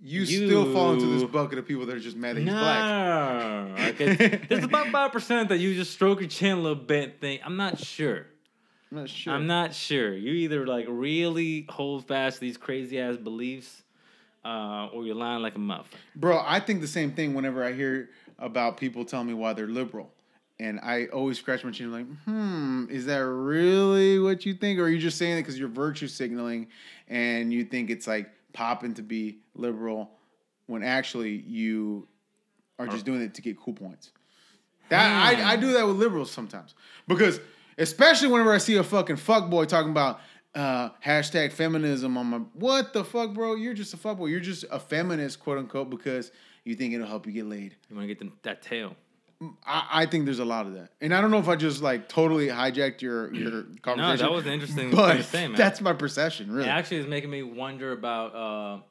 You, still fall into this bucket of people that are just mad that he's black. No, there's about five percent that you just stroke your chin a little bit. Think I'm not sure. I'm not sure. I'm not sure. You either like really hold fast to these crazy ass beliefs, uh, or you're lying like a muff. Bro, I think the same thing whenever I hear about people telling me why they're liberal. And I always scratch my chin like, hmm, is that really what you think? Or are you just saying it because you're virtue signaling and you think it's like popping to be liberal when actually you are just doing it to get cool points? That I, I do that with liberals sometimes. Because especially whenever I see a fucking fuckboy talking about uh, hashtag feminism on my what the fuck, bro? You're just a fuckboy. You're just a feminist, quote unquote, because you think it'll help you get laid. You want to get them, that tail. I, I think there's a lot of that, and I don't know if I just like totally hijacked your your conversation. No, that was interesting but thing to say, man. that's my perception, really. It actually is making me wonder about uh,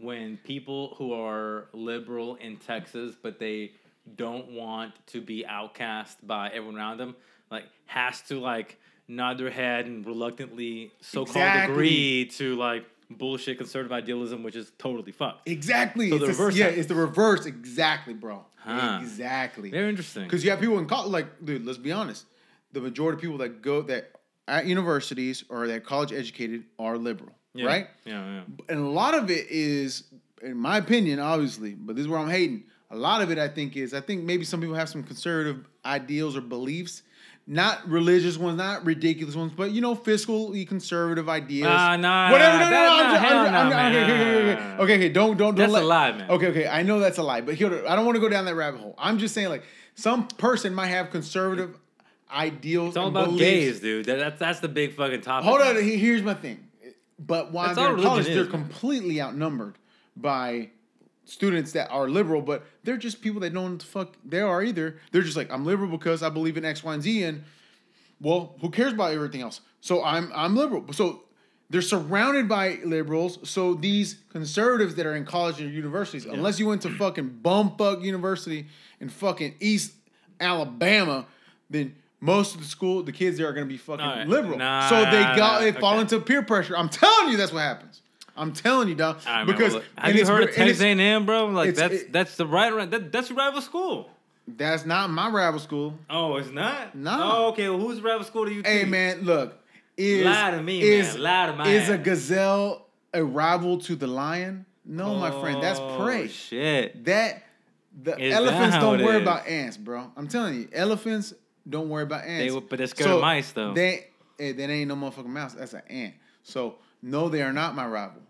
when people who are liberal in Texas, but they don't want to be outcast by everyone around them, like has to like nod their head and reluctantly so-called Exactly. agree to like bullshit conservative idealism, which is totally fucked. exactly. So the reverse yeah, it's the reverse. Exactly, bro. Huh. Exactly. Very interesting. Because you have people in college, like, dude, let's be honest. The majority of people that go that at universities or that college educated are liberal. Yeah. right? Yeah, yeah. And a lot of it is, in my opinion, obviously, but this is where I'm hating. A lot of it, I think, is I think maybe some people have some conservative ideals or beliefs, not religious ones, not ridiculous ones, but you know, fiscally conservative ideas. Nah, nah, whatever. nah, no, no, no, I'm nah, I'm- I'm- nah, okay, okay, okay, okay, man. okay, okay, don't, don't, don't. That's let, a lie, man. Okay, okay, I know that's a lie, but here, I don't want to go down that rabbit hole. I'm just saying, like, some person might have conservative ideals. It's all about beliefs. gays, dude. That, that's that's the big fucking topic. Hold on. Here's my thing. But while That's they're in college, religion they're man. completely outnumbered by students that are liberal, but they're just people that don't know what the fuck they are either. They're just like, I'm liberal because I believe in X, Y, and Z, and well, who cares about everything else? So I'm I'm liberal. So they're surrounded by liberals. So these conservatives that are in college or universities, unless you went to fucking bumfuck university in fucking East Alabama, then most of the school, the kids there are gonna be fucking liberal. Nah, so they got they nah, fall into peer pressure. I'm telling you, that's what happens. I'm telling you, dog. Right, man, because well, look, and have you heard of Texas A&M, bro? Like that's it- that's the right that, that's your rival school. That's not my rival school. Oh, it's not. Nah. Oh, okay. Well, whose rival school do you? Hey think? man, look. Is, Lie to me, is, man. Lie to my Is a gazelle a rival to the lion? No, my friend. That's Oh, prey. Shit. That the Is elephants how don't worry is? about ants, bro. I'm telling you, elephants don't worry about ants. They- but they're scared of mice, though. They, eh, that ain't no motherfucking mouse. That's an ant. So no, they are not my rival.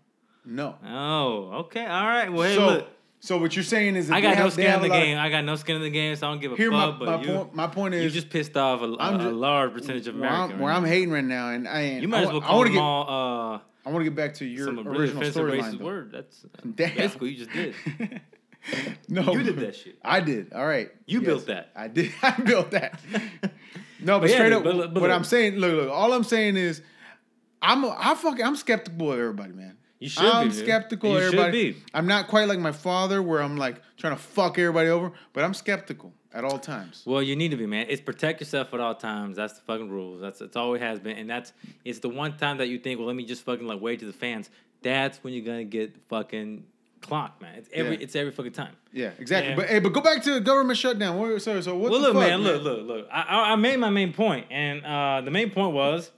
No. Oh, okay. All right. Well, hey, so, look. so what you're saying is that I got no have- skin in the lot of- game. I got no skin in the game, so I don't give a fuck. my, but my you, point. My point is, you just pissed off a, a, I'm a large percentage of where America. I'm, where right I'm hating right now, and I ain't. You might I, as well I call want to them get. all uh, I want to get back to your some original offensive storyline. word. That's Damn. basically what you just did. No, You did that shit. I did. All right. You built that. I did. I built that. no, but, But straight dude, up, but but what look. I'm saying, look, look. All I'm saying is, I'm a, I fucking I'm skeptical of everybody, man. You should I'm be, skeptical You of should everybody. I'm not quite like my father, where I'm like trying to fuck everybody over, but I'm skeptical at all times. Well, you need to be, man. It's protect yourself at all times. That's the fucking rules. That's it's always has been, and that's it's the one time that you think, well, let me just fucking like wait to the fans. That's when you're gonna get fucking clocked, man. It's every Yeah. it's every fucking time. Yeah, exactly. Yeah. But hey, but go back to the government shutdown. What, so, so what well, look, fuck, man, look, look, look. I, I I made my main point, and uh, the main point was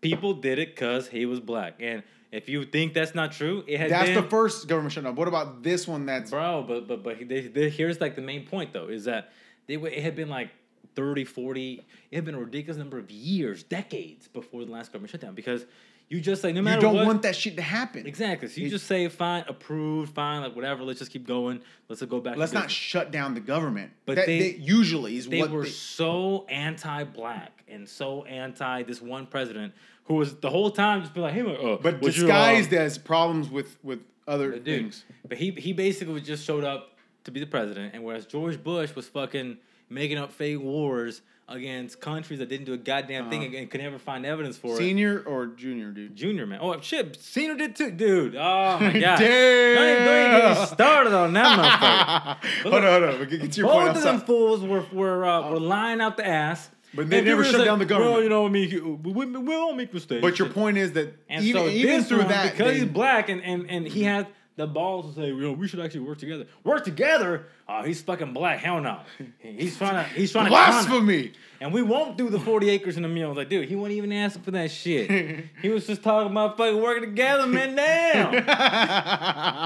people did it because he was black. And if you think that's not true, it has That's been, the first government shutdown. What about this one? That's bro. But but but they, they, here's like the main point though is that they it had been like 30, 40, it had been a ridiculous number of years, decades before the last government shutdown because you just like no matter you don't what, want that shit to happen. exactly. So you It- just say fine, approved, fine, like whatever. Let's just keep going. Let's go back. Let's not shut down the government. But that, they- usually is they what were they, so anti-black and so anti this one president who was the whole time just be like, hey, uh, but what's your, disguised uh, as problems with with other dude, things. But he he basically just showed up to be the president, and whereas George Bush was fucking making up fake wars against countries that didn't do a goddamn thing and, and could never find evidence for it. Uh-huh. Senior or junior, dude? Junior man, oh shit, senior did too, dude. Oh my god, Damn. Don't even, don't even get me started on that motherfucker. hold on, hold on. Get, get your. Both I'm of them sorry. fools were were uh, were lying out the ass. But they And never shut say, down the government. Well, you know, what I mean, we, we, we all make mistakes. But your point is that And even so even through one, that, because they- he's black and, and, and he has the balls to say, you know, we should actually work together. Work together? Oh, he's fucking black. Hell no. He's trying to he's trying to con us. blasphemy. And we won't do the 40 acres in a meal. Like, dude, he wasn't even ask for that shit. he was just talking about fucking working together, man. Damn.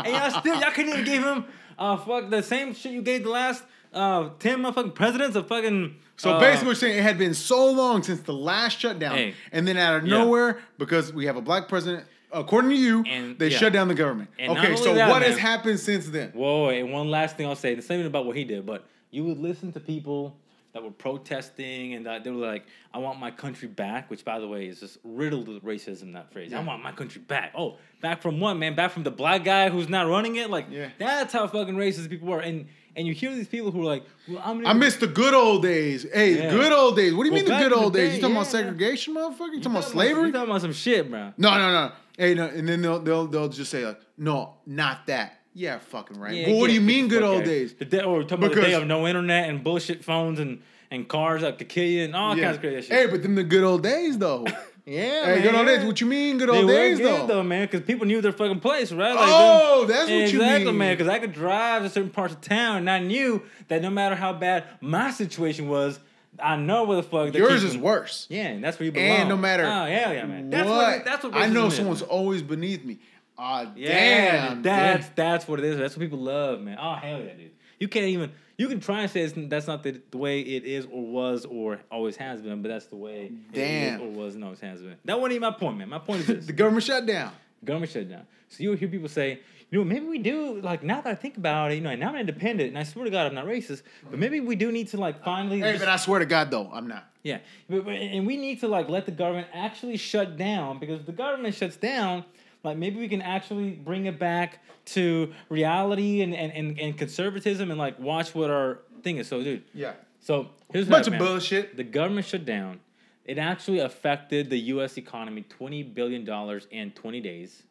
and y'all still y'all couldn't even give him uh fuck the same shit you gave the last uh 10 motherfucking presidents of fucking So uh, basically, we're saying it had been so long since the last shutdown, Hey. and then out of Yeah. nowhere, because we have a black president, according to you, And- they yeah. shut down the government. And okay, so that, what has happened since then? Whoa, and one last thing I'll say. the same even about what he did, but you would listen to people that were protesting and that they were like, "I want my country back," which, by the way, is just riddled with racism. That phrase, "I want my country back." Oh, back from what, man? Back from the black guy who's not running it? Like, Yeah. that's how fucking racist people were. And and you hear these people who are like, "Well, I'm." I miss the good old days. Hey, Yeah. good old days. What do you Well, mean the good in the old days? day, You talking about segregation, motherfucker? You talking about slavery? You talking about some shit, bro? No, no, no. Hey, no, and then they'll they'll they'll just say like, no, not that. Yeah, fucking right. Yeah, but what do you mean good old days? The day, oh, or talking about the day of no internet and bullshit phones and and cars that could kill you and all Yeah. kinds of crazy shit. Hey, but them the good old days though. yeah, hey, man, good old days. What you mean good They old were days good though? though, man, because people knew their fucking place, right? Like, Oh, them- that's what you exactly, mean. man. Because I could drive to certain parts of town, and I knew that no matter how bad my situation was, I know where the fuck they're Yours is keeping- worse. Yeah, and that's where you belong. And no matter oh hell yeah, man. That's what, what, that's what I know racism is, someone's always beneath me. Ah, Yeah, damn. that's dude. that's what it is. That's what people love, man. Oh hell yeah, dude. You can't even. You can try and say it's, that's not the, the way it is or was or always has been, but that's the way Damn. it is or was and always has been. That wasn't even my point, man. My point is this: the government shut down. government shutdown. So you'll hear people say, you know, maybe we do like now that I think about it, you know, now I'm independent, and I swear to God, I'm not racist, but maybe we do need to like finally. Hey, just- but I swear to God, though, I'm not. yeah, and we need to like let the government actually shut down because if the government shuts down, like maybe we can actually bring it back to reality and and, and, and conservatism and like watch what our thing is. So, dude, Yeah. so here's Bunch of bullshit. The government shut down. It actually affected the U.S. economy twenty billion dollars in twenty days.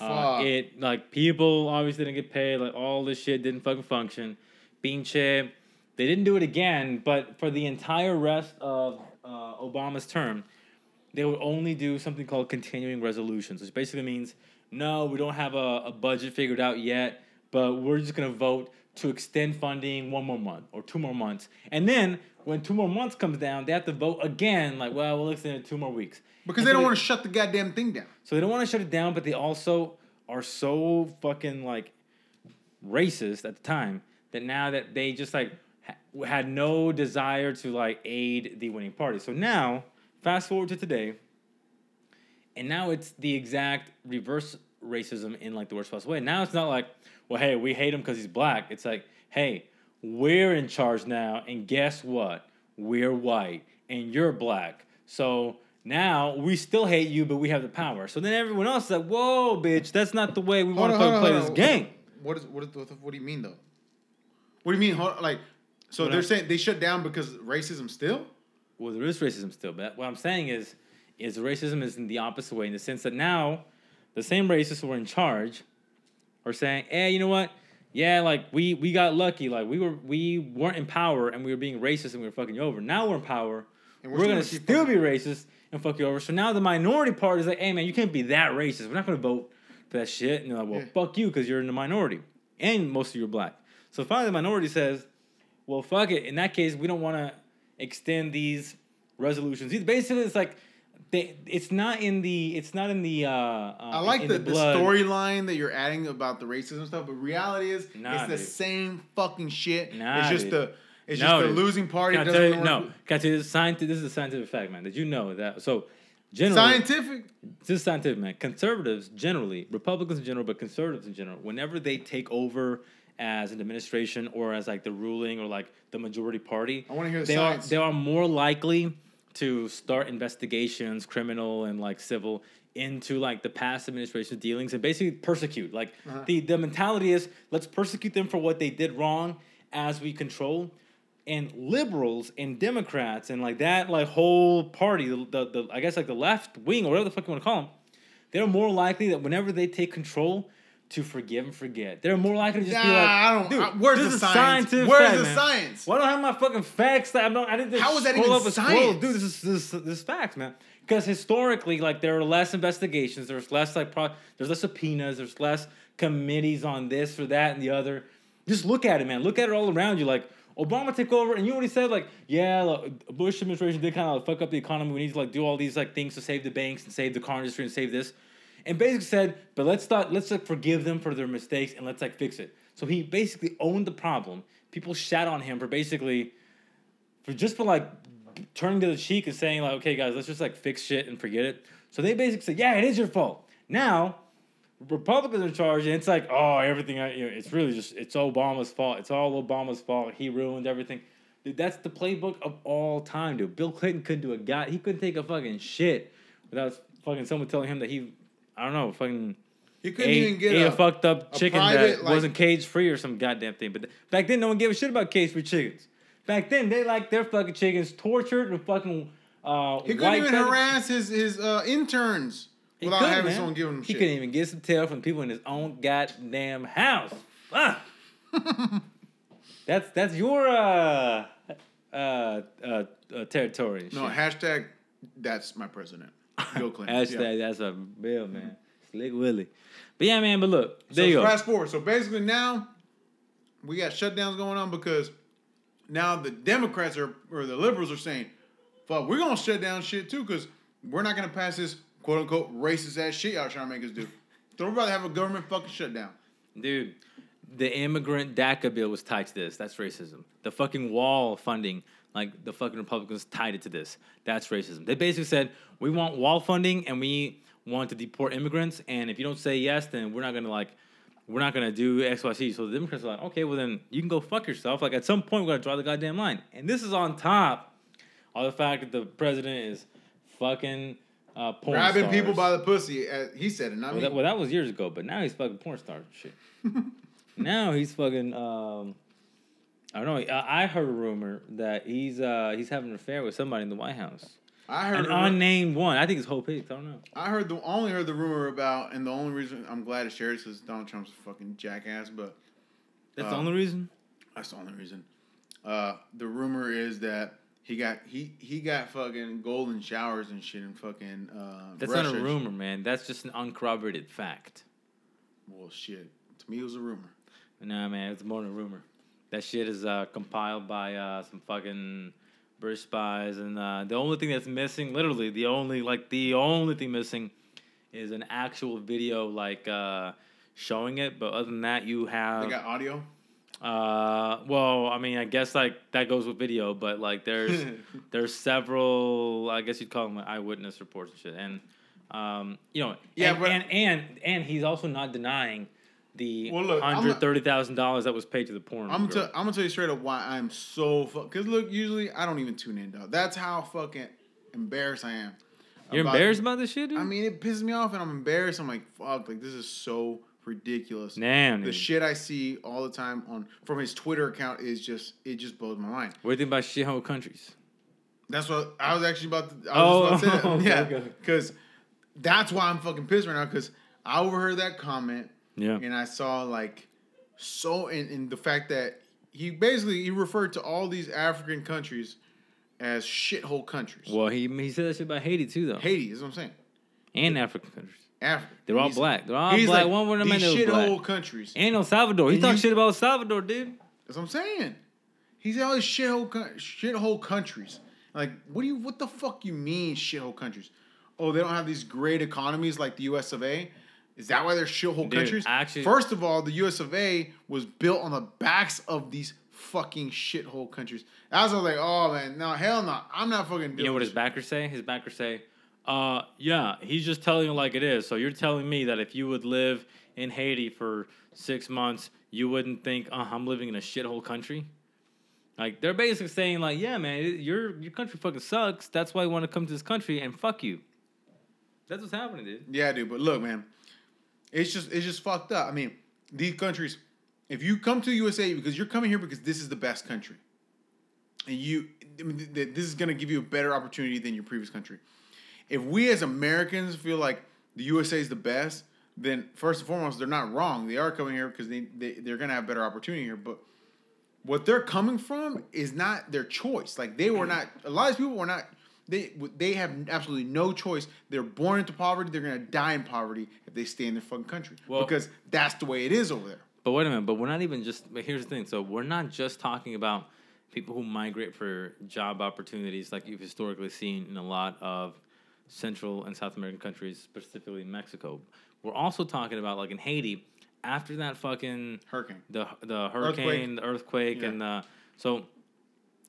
Uh, it like people obviously didn't get paid. Like all this shit didn't fucking function. Pinche, they didn't do it again. But for the entire rest of uh, Obama's term, they would only do something called continuing resolutions, which basically means no, we don't have a, a budget figured out yet, but we're just gonna vote to extend funding one more month or two more months, and then when two more months comes down, they have to vote again. Like, well, we'll extend it two more weeks Because And they so don't want to shut the goddamn thing down. so they don't want to shut it down, but they also are so fucking like racist at the time that now that they just like ha- had no desire to like aid the winning party. So now, fast forward to today, and now it's the exact reverse racism in like the worst possible way. Now it's not like, well, hey, we hate him because he's black. It's like, hey, we're in charge now, and guess what? We're white, and you're black. So now we still hate you, but we have the power. So then everyone else is like, whoa, bitch, that's not the way we want to Hold play hold this on. game. What is what, is, what, the- what do you mean though? What do you mean? Hold, like, so What they're I- saying they shut down because racism still? Well, there is racism still, but what I'm saying is, is racism is in the opposite way in the sense that now, the same racists who are in charge, are saying, "Hey, you know what? Yeah, like we we got lucky. Like we were we weren't in power and we were being racist and we were fucking you over. Now we're in power, And we're, we're gonna still be racist and fuck you over. So now the minority part is like, hey man, you can't be that racist. We're not gonna vote for that shit. And they're like, well, Yeah. fuck you because you're in the minority and most of you are black. So finally, the minority says, well, fuck it. In that case, we don't want to extend these resolutions. Basically, it's like they, it's not in the it's not in the uh, uh I like the, the, blood. storyline that you're adding about the racism stuff, but reality is Nah, it's the same fucking shit. Nah, it's just dude. the it's No, just the losing party Can I tell you, wanna no, work. can I tell you this, scientific, this is a scientific fact, man. Did you know that? So, generally, Scientific. this is scientific, man. Conservatives generally, Republicans in general, but conservatives in general, whenever they take over as an administration or as like the ruling or like the majority party, I wanna hear the they science. are they are more likely to start investigations, criminal and like civil, into like the past administration's dealings and basically persecute. Like Uh-huh. the the mentality is let's persecute them for what they did wrong as we control. And liberals and Democrats and like that like whole party, the, the, the I guess like the left wing or whatever the fuck you want to call them, they're more likely that whenever they take control to forgive and forget. They're more likely to just be like, I don't- Dude, I- where's this the is science? Where's fact, the man. science? Why don't I have my fucking facts? That I don't. I didn't just How is that even up and scroll. science? Dude, this is this, this is facts, man. Because historically, like there are less investigations. There's less like pro- there's less subpoenas. There's less committees on this or that and the other. Just look at it, man. Look at it all around you. Like Obama took over, and you already said like, yeah, like, Bush administration did kind of fuck up the economy. We need to like do all these like things to save the banks and save the car industry and save this. And basically said, but let's start, let's like forgive them for their mistakes and let's like fix it. So he basically owned the problem. People shat on him for basically for just for like turning to the cheek and saying like, okay, guys, let's just like fix shit and forget it. So they basically said, yeah, it is your fault. Now, Republicans are in charge, and it's like, oh, everything. You know, it's really just it's Obama's fault. It's all Obama's fault. He ruined everything. Dude, that's the playbook of all time, dude. Bill Clinton couldn't do a guy. He couldn't take a fucking shit without fucking someone telling him that he, I don't know, fucking You couldn't ate, even get a, a, fucked up chicken private, that like- wasn't cage free or some goddamn thing. But back then, no one gave a shit about cage free chickens. Back then, they like their fucking chickens tortured and fucking. Uh, He couldn't white even feather- harass his his uh, interns He without having man. someone give him He shit. He couldn't even get some tail from people in his own goddamn house. Ah. that's that's your uh, uh, uh, uh, territory. No, shit. hashtag that's my president. Bill Clinton. Hashtag Yeah. that's a bill, man. Slick Willie. But yeah, man. But look, So you go. fast forward. So basically now we got shutdowns going on because now the Democrats are or the liberals are saying, "Fuck, we're gonna shut down shit too because we're not gonna pass this quote unquote racist ass shit y'all trying to make us do. So we're about to have a government fucking shutdown." Dude, the immigrant DACA bill was tied to this. That's racism. The fucking wall funding, like the fucking Republicans tied it to this. That's racism. They basically said, we want wall funding and we want to deport immigrants. And if you don't say yes, then we're not going to like, we're not to do X, Y, Z. So the Democrats are like, okay, well then you can go fuck yourself. Like at some point, we're to draw the goddamn line. And this is on top of the fact that the president is fucking uh, porn Grabbing stars. people by the pussy, uh, he said it, not Well me. that, well, that was years ago, but now he's fucking porn star shit. now he's fucking. Um, I don't know. I, I heard a rumor that he's uh, he's having an affair with somebody in the White House, I heard. an unnamed one. I think it's Hope Hicks. I don't know. I heard the only heard the rumor about, and the only reason I'm glad to share this is Donald Trump's a fucking jackass, but That's Uh, the only reason. that's the only reason. Uh, the rumor is that he got he he got fucking golden showers and shit in fucking. Uh, That's Russia not a rumor, man. That's just an uncorroborated fact. Well, shit. To me, it was a rumor. Nah, man, it's more than a rumor. That shit is uh, compiled by uh, some fucking British spies, and uh, the only thing that's missing, literally, the only like the only thing missing, is an actual video like uh, showing it. But other than that, you have They got audio. Uh, well, I mean, I guess like that goes with video, but like there's there's several, I guess you'd call them like, eyewitness reports and shit, and um, you know, Yeah, and, but- and and and he's also not denying the Well, look, hundred thirty thousand dollars that was paid to the porn. I'm gonna I'm gonna tell you straight up why I'm so fuck. Cause look, usually I don't even tune in, dog. That's how fucking embarrassed I am. You're about- embarrassed about this shit, dude? I mean, it pisses me off, and I'm embarrassed. I'm like, fuck, like this is so ridiculous. damn. The dude. shit I see all the time on from his Twitter account is just it just blows my mind. What do you think about shithole countries? That's what I was actually about to. I Oh, was just about to oh, say that. okay, yeah, okay. because that's why I'm fucking pissed right now. Because I overheard that comment Yeah. and I saw like so in, in the fact that he basically he referred to all these African countries as shithole countries. Well, he he said that shit about Haiti too, though, Haiti is what I'm saying. and African countries. Africa. They're all He's- black. They're all black. like, One word, these shithole countries. And El Salvador. He And talked you- shit about El Salvador, dude. That's what I'm saying. He said all these shithole shithole countries. Like, what do you? What the fuck you mean shithole countries? Oh, they don't have these great economies like the U.S. of A. Is that why they're shithole Dude, countries? actually- first of all, the U.S. of A. was built on the backs of these fucking shithole countries. I was like, oh man, no, hell no, I'm not fucking. You know what his backers say? His backers say, uh, yeah, he's just telling you like it is. So you're telling me that if you would live in Haiti for six months, you wouldn't think, uh, I'm living in a shithole country? Like they're basically saying, like, yeah, man, your your country fucking sucks. That's why you want to come to this country and fuck you. That's what's happening, dude. Yeah, dude. But look, man, it's just it's just fucked up. I mean, these countries. If you come to USA because you're coming here because this is the best country, and you, I mean, th- th- this is gonna give you a better opportunity than your previous country. If we as Americans feel like the USA is the best, then first and foremost, they're not wrong. They are coming here because they, they they're gonna have better opportunity here, but. What they're coming from is not their choice. Like they were mm-hmm. not. A lot of people were not they they have absolutely no choice. They're born into poverty. They're gonna die in poverty if they stay in their fucking country Well- because that's the way it is over there. But wait a minute, but we're not even just. But here's the thing. So we're not just talking about people who migrate for job opportunities, like you've historically seen in a lot of Central and South American countries, specifically Mexico. We're also talking about like in Haiti, after that fucking Hurricane. the the hurricane, the earthquake, Yeah. and the so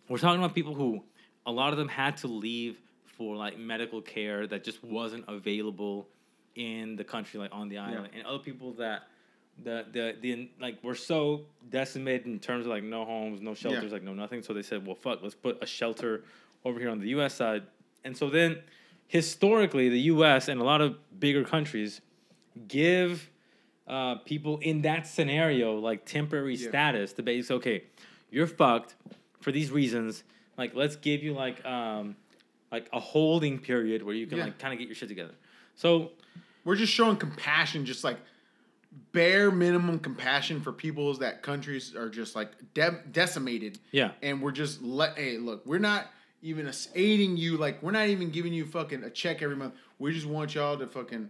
we're talking about people who a lot of them had to leave for like medical care that just wasn't available in the country, like on the island, and other people that the the the like were so decimated in terms of like no homes, no shelters, like no nothing. So they said, well, fuck, let's put a shelter over here on the U.S. side, and so then historically the U.S. and a lot of bigger countries give uh, people in that scenario like temporary Yeah. status to base okay you're fucked for these reasons like let's give you like um like a holding period where you can Yeah. like kind of get your shit together so We're just showing compassion, just like bare minimum compassion for peoples that countries are just like de- decimated. yeah and we're just let hey look we're not even us- aiding you like we're not even giving you fucking a check every month we just want y'all to fucking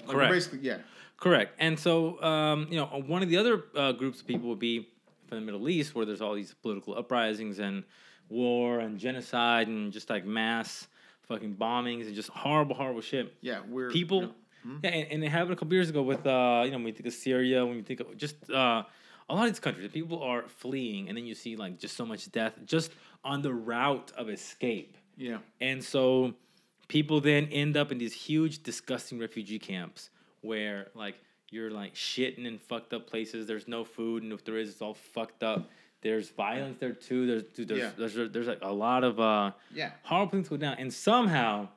like, Correct. basically yeah correct and so um you know one of the other uh, groups of people would be from the Middle East, where there's all these political uprisings and war and genocide and just like mass fucking bombings and just horrible, horrible shit. Yeah, we're People, you know, yeah, and, and it happened a couple years ago with uh, you know, when you think of Syria, when you think of just uh, a lot of these countries, people are fleeing, and then you see like just so much death just on the route of escape. yeah. And so people then end up in these huge, disgusting refugee camps where like you're like shitting in fucked up places. There's no food, and if there is, it's all fucked up. There's violence there too. There's dude, there's, Yeah. there's there's like a lot of uh Yeah. horrible things go down, and somehow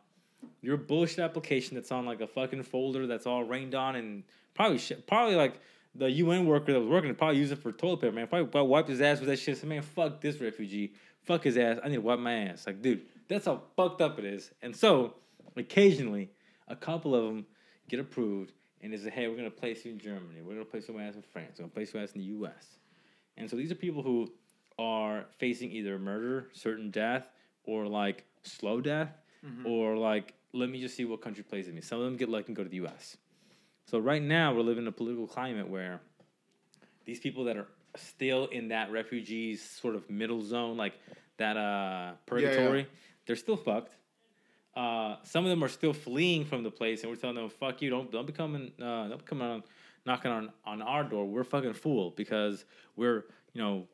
your bullshit application that's on like a fucking folder that's all rained on and probably shit, probably like the UN worker that was working probably use it for toilet paper, man. Probably, probably wiped his ass with that shit. Said, man, fuck this refugee. Fuck his ass. I need to wipe my ass. Like, dude, that's how fucked up it is. And so, occasionally, a couple of them get approved and they say, hey, we're gonna place you in Germany. We're gonna place your ass in France. We're gonna place your ass in the U.S. And so these are people who are facing either murder, certain death, or like slow death, or like let me just see what country places me. Some of them get lucky and go to the U.S. So right now we're living in a political climate where these people that are still in that refugees sort of middle zone, like that uh purgatory, they're still fucked. Uh, some of them are still fleeing from the place, and we're telling them, "Fuck you! Don't don't be coming, uh, don't be coming on, knocking on on our door. We're fucking fool because we're you know,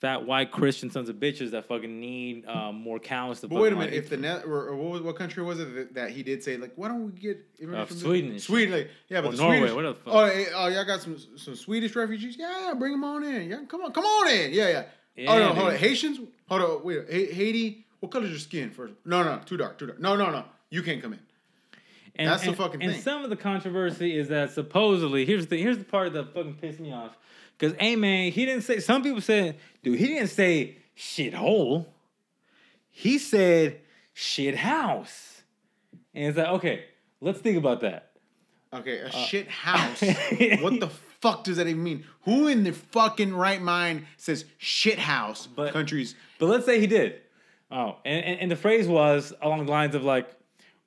fat white Christian sons of bitches that fucking need uh, more cows to." But wait a minute, if the net or, or what, what country was it that, that he did say like, why don't we get Uh, from Sweden. Sweden, like yeah, but the Norway, Swedish, what the fuck? oh, eh, oh, y'all got some some Swedish refugees? Yeah, yeah, bring them on in. Yeah, come on, come on in. Yeah, yeah. oh Yeah, no, hold on. Haitians. Hold on, wait, Haiti. What color is your skin first? No, no, too dark, too dark. No, no, no, you can't come in. And, That's the fucking and thing. some of the controversy is that supposedly here's the here's the part that fucking pissed me off. Cause hey man, he didn't say some people said, dude, he didn't say shit hole. He said shit house. And it's like, okay, let's think about that. Okay, Uh, a shit house. what the fuck does that even mean? Who in the fucking right mind says shit house But- countries? But let's say he did. Oh, and, and, and the phrase was along the lines of like,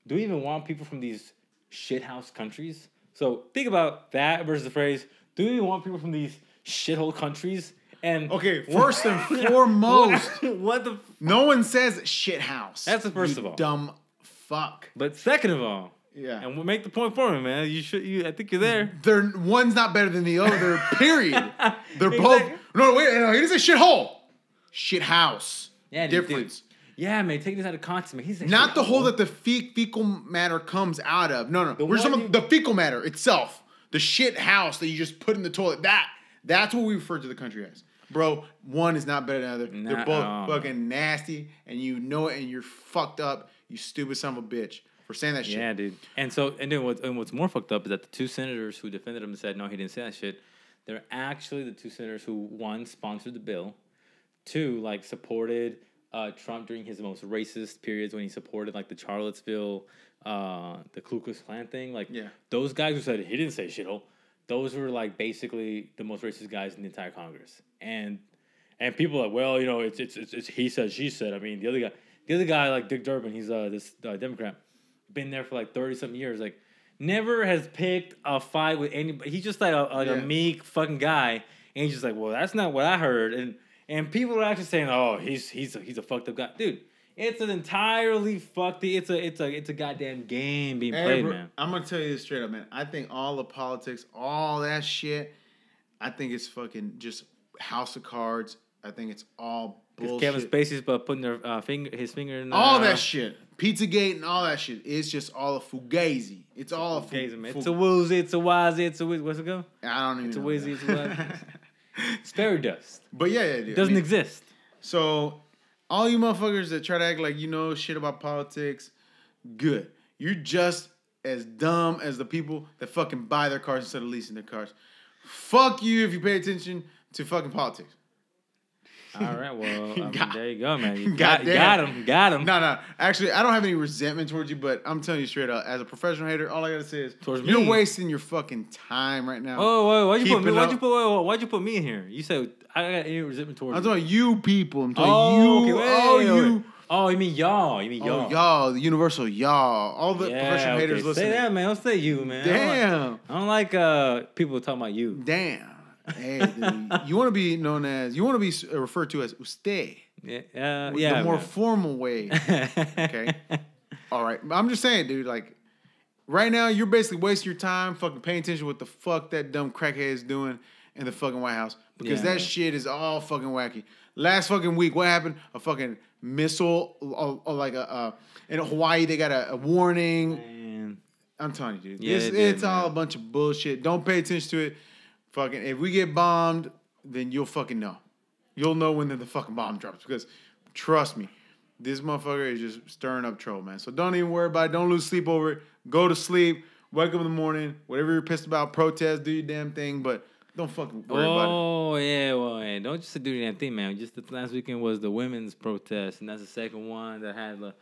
do we even want people from these shithouse countries? So think about that versus the phrase, do we even want people from these shithole countries? And Okay, first and foremost, what the? no one says shit house. That's the first of all. Dumb fuck. But second of all, Yeah. and we'll make the point for me, man. You should. You, I think you're there. They're one's not better than the other. Period. They're both. Exactly. No, wait. No, he didn't say shit hole. Shit house. Yeah, difference. Yeah, man. Take this out of context, man. He's Not the hole that the fe- fecal matter comes out of. No, no. The We're just talking about the fecal matter itself. The shit house that you just put in the toilet. That that's what we refer to the country as. Bro, one is not better than the other. They're both fucking nasty, and you know it, and you're fucked up. You stupid son of a bitch for saying that shit. Yeah, dude. And so, and then what? And what's more fucked up is that the two senators who defended him and said no, he didn't say that shit. They're actually the two senators who one sponsored the bill, two like supported uh, Trump during his most racist periods when he supported like the Charlottesville, uh, the Ku Klux Klan thing. Like, Yeah. those guys who said he didn't say shithole, those were like basically the most racist guys in the entire Congress. And and people are like, well, you know, it's it's it's, it's he said, she said. I mean, the other guy, the other guy, like Dick Durbin, he's uh this uh, Democrat, been there for like thirty something years, like never has picked a fight with anybody. He's just like a, like Yeah. a meek fucking guy, and he's just like, well, that's not what I heard, and and people are actually saying, oh, he's he's a, he's a fucked up guy, dude. It's an entirely fucked. It's a it's a it's a goddamn game being Hey, played, bro, man. I'm gonna tell you this straight up, man. I think all the politics, all that shit, I think it's fucking just house of cards. I think it's all bullshit. Kevin Spacey's but putting their uh, finger his finger in all uh, that shit, Pizzagate and all that shit. It's just all a fugazi. It's all a fu- Gaze, man. fu- It's a woozy, it's a wazzy, it's a whiz. What's it go? I don't even. Know. It's a know whizzy, it's a wazzy. It's fairy dust. but yeah, yeah, yeah. It doesn't I mean, exist. So, all you motherfuckers that try to act like you know shit about politics, good. You're just as dumb as the people that fucking buy their cars instead of leasing their cars. Fuck you if you pay attention to fucking politics. All right, well, I mean, there you go, man. You got, got him, got him. No, no. Actually, I don't have any resentment towards you, but I'm telling you straight up, as a professional hater, all I gotta say is Towards you're me? wasting your fucking time right now. Oh, wait, why'd you put me? Why'd you put? Wait, wait, why'd you put me in here? You said I got any resentment towards. I'm talking you people. I'm talking Oh, you. okay, wait, oh, wait, you. Oh, you mean y'all? You mean y'all? Oh, y'all. The universal y'all. All the Yeah, professional okay. haters Say that, man. Don't say you, man. I don't like- Damn. I don't like uh people talking about you. Damn. Hey, dude, you want to be known as you want to be uh, referred to as usted. Yeah, uh, yeah. the more man. formal way. Okay. All right. I'm just saying, dude, like right now you're basically wasting your time fucking paying attention to what the fuck that dumb crackhead is doing in the fucking White House. Because Yeah. that shit is all fucking wacky. Last fucking week, what happened? A fucking missile, or, or like a, uh, in Hawaii, they got a, a warning. Man. I'm telling you, dude. Yeah, it's did, it's all a bunch of bullshit. Don't pay attention to it. Fucking, if we get bombed, then you'll fucking know. You'll know when the, the fucking bomb drops because trust me, this motherfucker is just stirring up trouble, man. So don't even worry about it. Don't lose sleep over it. Go to sleep. Wake up in the morning. Whatever you're pissed about, protest, do your damn thing, but don't fucking worry about it. Oh yeah, well, hey, don't just do the damn thing, man. Just the last weekend was the women's protest, and that's the second one that had the.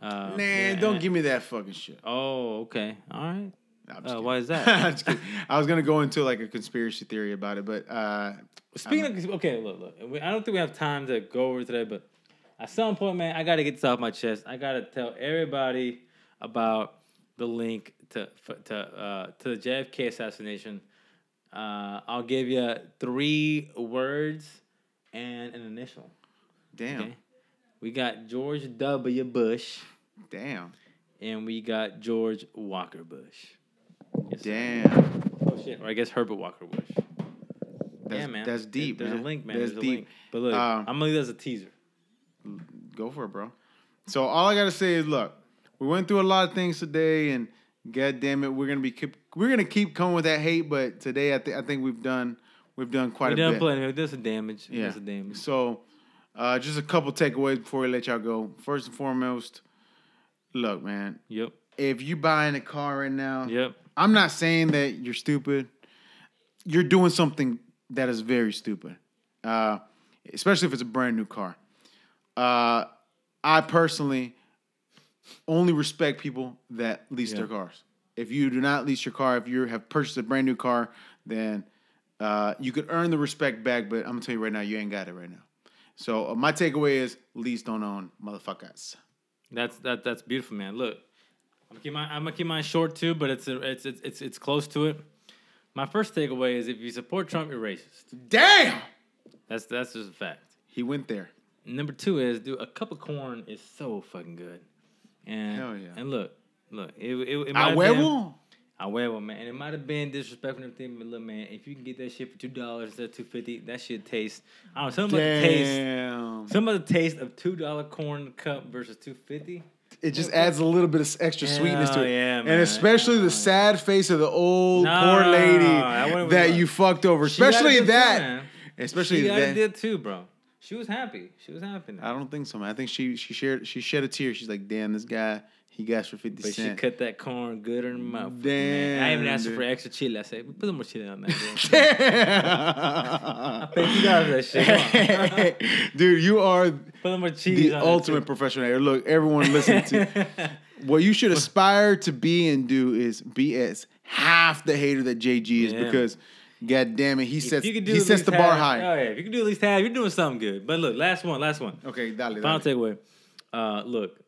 Uh, Nah, yeah, don't give me that fucking shit. Oh, okay, all right. Just Uh, why is that? I was gonna go into like a conspiracy theory about it, but uh, Speaking of, okay, look, look. I don't think we have time to go over today, but at some point, man, I got to get this off my chest. I got to tell everybody about the link to to uh, to the JFK assassination. Uh, I'll give you three words and an initial. damn, Okay, we got George W. Bush damn, and we got George Walker Bush. Yes, damn. Oh shit! Or I guess Herbert Walker Bush. That's, yeah, man. That's deep. There's man. a link, man. That's There's deep. a link. But look, Um, I'm gonna leave that as a teaser. Go for it, bro. So all I gotta say is, look, we went through a lot of things today, and god damn it, we're gonna be keep, we're gonna keep coming with that hate. But today, I think I think we've done we've done quite We a done bit. plenty. There's some damage. Yeah. Some damage. So, uh, just a couple takeaways before we let y'all go. First and foremost, look, man, Yep. if you're buying a car right now, Yep. I'm not saying that you're stupid. You're doing something that is very stupid, uh, especially if it's a brand new car. Uh, I personally only respect people that lease Yeah. their cars. If you do not lease your car, if you have purchased a brand new car, then uh, you could earn the respect back. But I'm gonna tell you right now, you ain't got it right now. So uh, my takeaway is lease don't own, motherfuckers. That's that. That's beautiful, man. Look, I'm gonna keep my I'm gonna keep mine short too, but it's a, it's it's it's it's close to it. My first takeaway is if you support Trump, you're racist. Damn, That's that's just a fact. he went there. Number two is, dude, a cup of corn is so fucking good. And Hell yeah. and look, look, it it, it might have been- huevo. A huevo, man. And it might have been disrespectful and everything, but look, man, if you can get that shit for two dollars instead of two fifty, that shit tastes. I don't know. Something about the taste. Damn. Some of the taste of two dollar corn cup versus two fifty. It just adds a little bit of extra sweetness to it. yeah, and man. especially the sad face of the old No, poor lady I wouldn't that you fucked over. She Especially that. especially she that. did too, bro. She was happy. She was happy. I don't think so, man. I think she she shared she shed a tear. She's like, damn, this guy he got for fifty But she cut that corn good in her mouth. man. I even Damn, asked dude. for extra chili. I said, put some more chili on that. Damn. Two dollars for that shit. Dude, you are Put more cheese the ultimate professional. Look, everyone listen to what you should aspire to be and do is be as half the hater that JG is Yeah. because god damn it, he sets you he sets the bar half- high. Oh yeah, if you can do at least half, you're doing something good. But look, last one, last one. Okay, dale, Final dale. takeaway. Uh, look,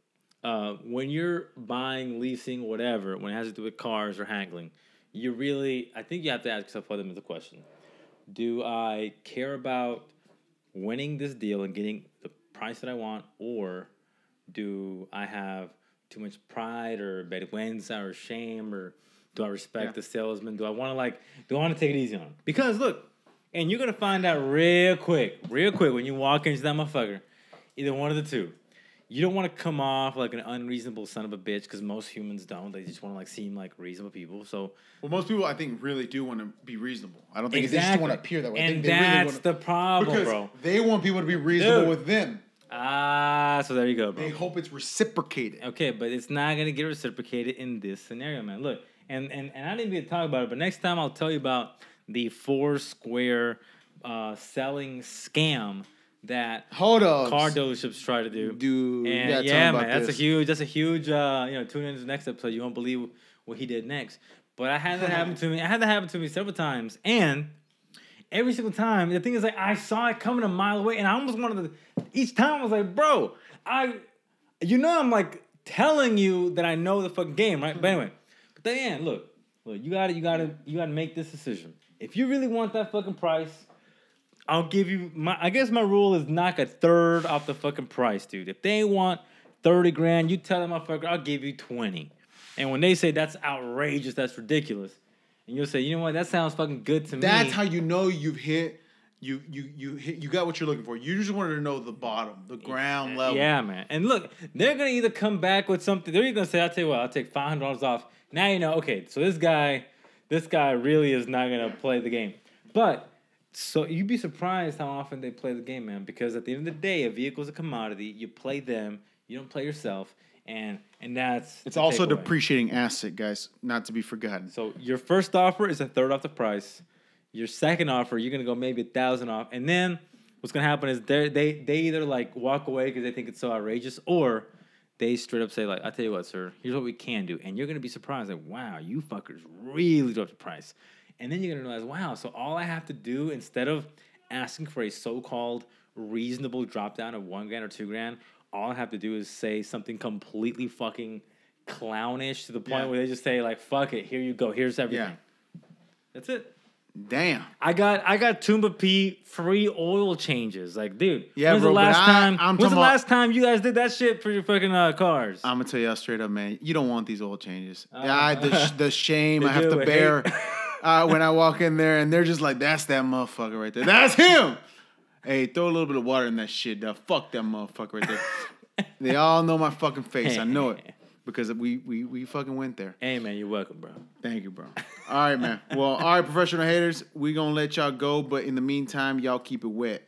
uh, when you're buying, leasing, whatever, when it has to do with cars or haggling, you really, I think you have to ask yourself one of the question: Do I care about winning this deal and getting the price that I want, or do I have too much pride or vergüenza or shame, or do I respect Yeah. the salesman? Do I want to like? Do I want to take it easy on him? Because look, and you're gonna find out real quick, real quick when you walk into that motherfucker. Either one of the two. You don't want to come off like an unreasonable son of a bitch because most humans don't. They just want to like seem like reasonable people. So Well, most people I think really do want to be reasonable. I don't think they just want to appear that way. And they really that's wanna- the problem, bro. they want people to be reasonable Dude. with them. Ah, so there you go, bro. They hope it's reciprocated. Okay, but it's not gonna get reciprocated in this scenario, man. Look, and and and I didn't even talk about it, but next time I'll tell you about the four square uh, selling scam that Hold up, car dealerships try to do. dude. And yeah, man, that's this. a huge, that's a huge. Uh, you know, tune into the next episode. You won't believe what he did next. But I had that happen to me. I had that happen to me several times, and every single time, the thing is like I saw it coming a mile away, and I almost wanted to. Each time I was like, bro, I, you know, I'm like telling you that I know the fucking game, right? But anyway, but then look, look, you gotta, you gotta, you gotta make this decision. if you really want that fucking price, I'll give you my. I guess my rule is knock a third off the fucking price, dude. If they want thirty grand, you tell them, motherfucker, I'll give you twenty. And when they say that's outrageous, that's ridiculous, and you'll say, you know what, that sounds fucking good to me. That's how you know you've hit. You you you hit. You got what you're looking for. You just wanted to know the bottom, the ground level. Yeah, man. And look, they're gonna either come back with something. They're either gonna say, "I'll tell you what, I'll take five hundred dollars off." Now you know. Okay, so this guy, this guy really is not gonna play the game. But so you'd be surprised how often they play the game, man. Because at the end of the day, a vehicle's a commodity. You play them. You don't play yourself. And and that's It's also a takeaway. depreciating asset, guys. Not to be forgotten. So your first offer is a third off the price. Your second offer, you're gonna go maybe a thousand off, and then what's gonna happen is they they they either like walk away because they think it's so outrageous, or they straight up say like, "I tell you what, sir, here's what we can do," and you're gonna be surprised like, "Wow, you fuckers really dropped the price," and then you're gonna realize, "Wow, so all I have to do instead of asking for a so-called reasonable drop down of one grand or two grand, all I have to do is say something completely fucking clownish to the point Yeah. where they just say like, "Fuck it, here you go, here's everything." Yeah. That's it. Damn. I got I got Tumba P free oil changes. Like, dude, Yeah, when's bro, the last I- time? I'm when's the talking about- last time you guys did that shit for your fucking uh, cars? I'm gonna tell y'all straight up, man. You don't want these oil changes. Uh, yeah, I, the, the shame I have to bear. uh, when I walk in there, and they're just like, "That's that motherfucker right there. That's him." Hey, throw a little bit of water in that shit. Dog. Fuck that motherfucker right there. they all know my fucking face. I know it because we we we fucking went there. hey man, you're welcome, bro. Thank you, bro. All right, man. Well, all right, professional haters, we gonna let y'all go, but in the meantime, y'all keep it wet.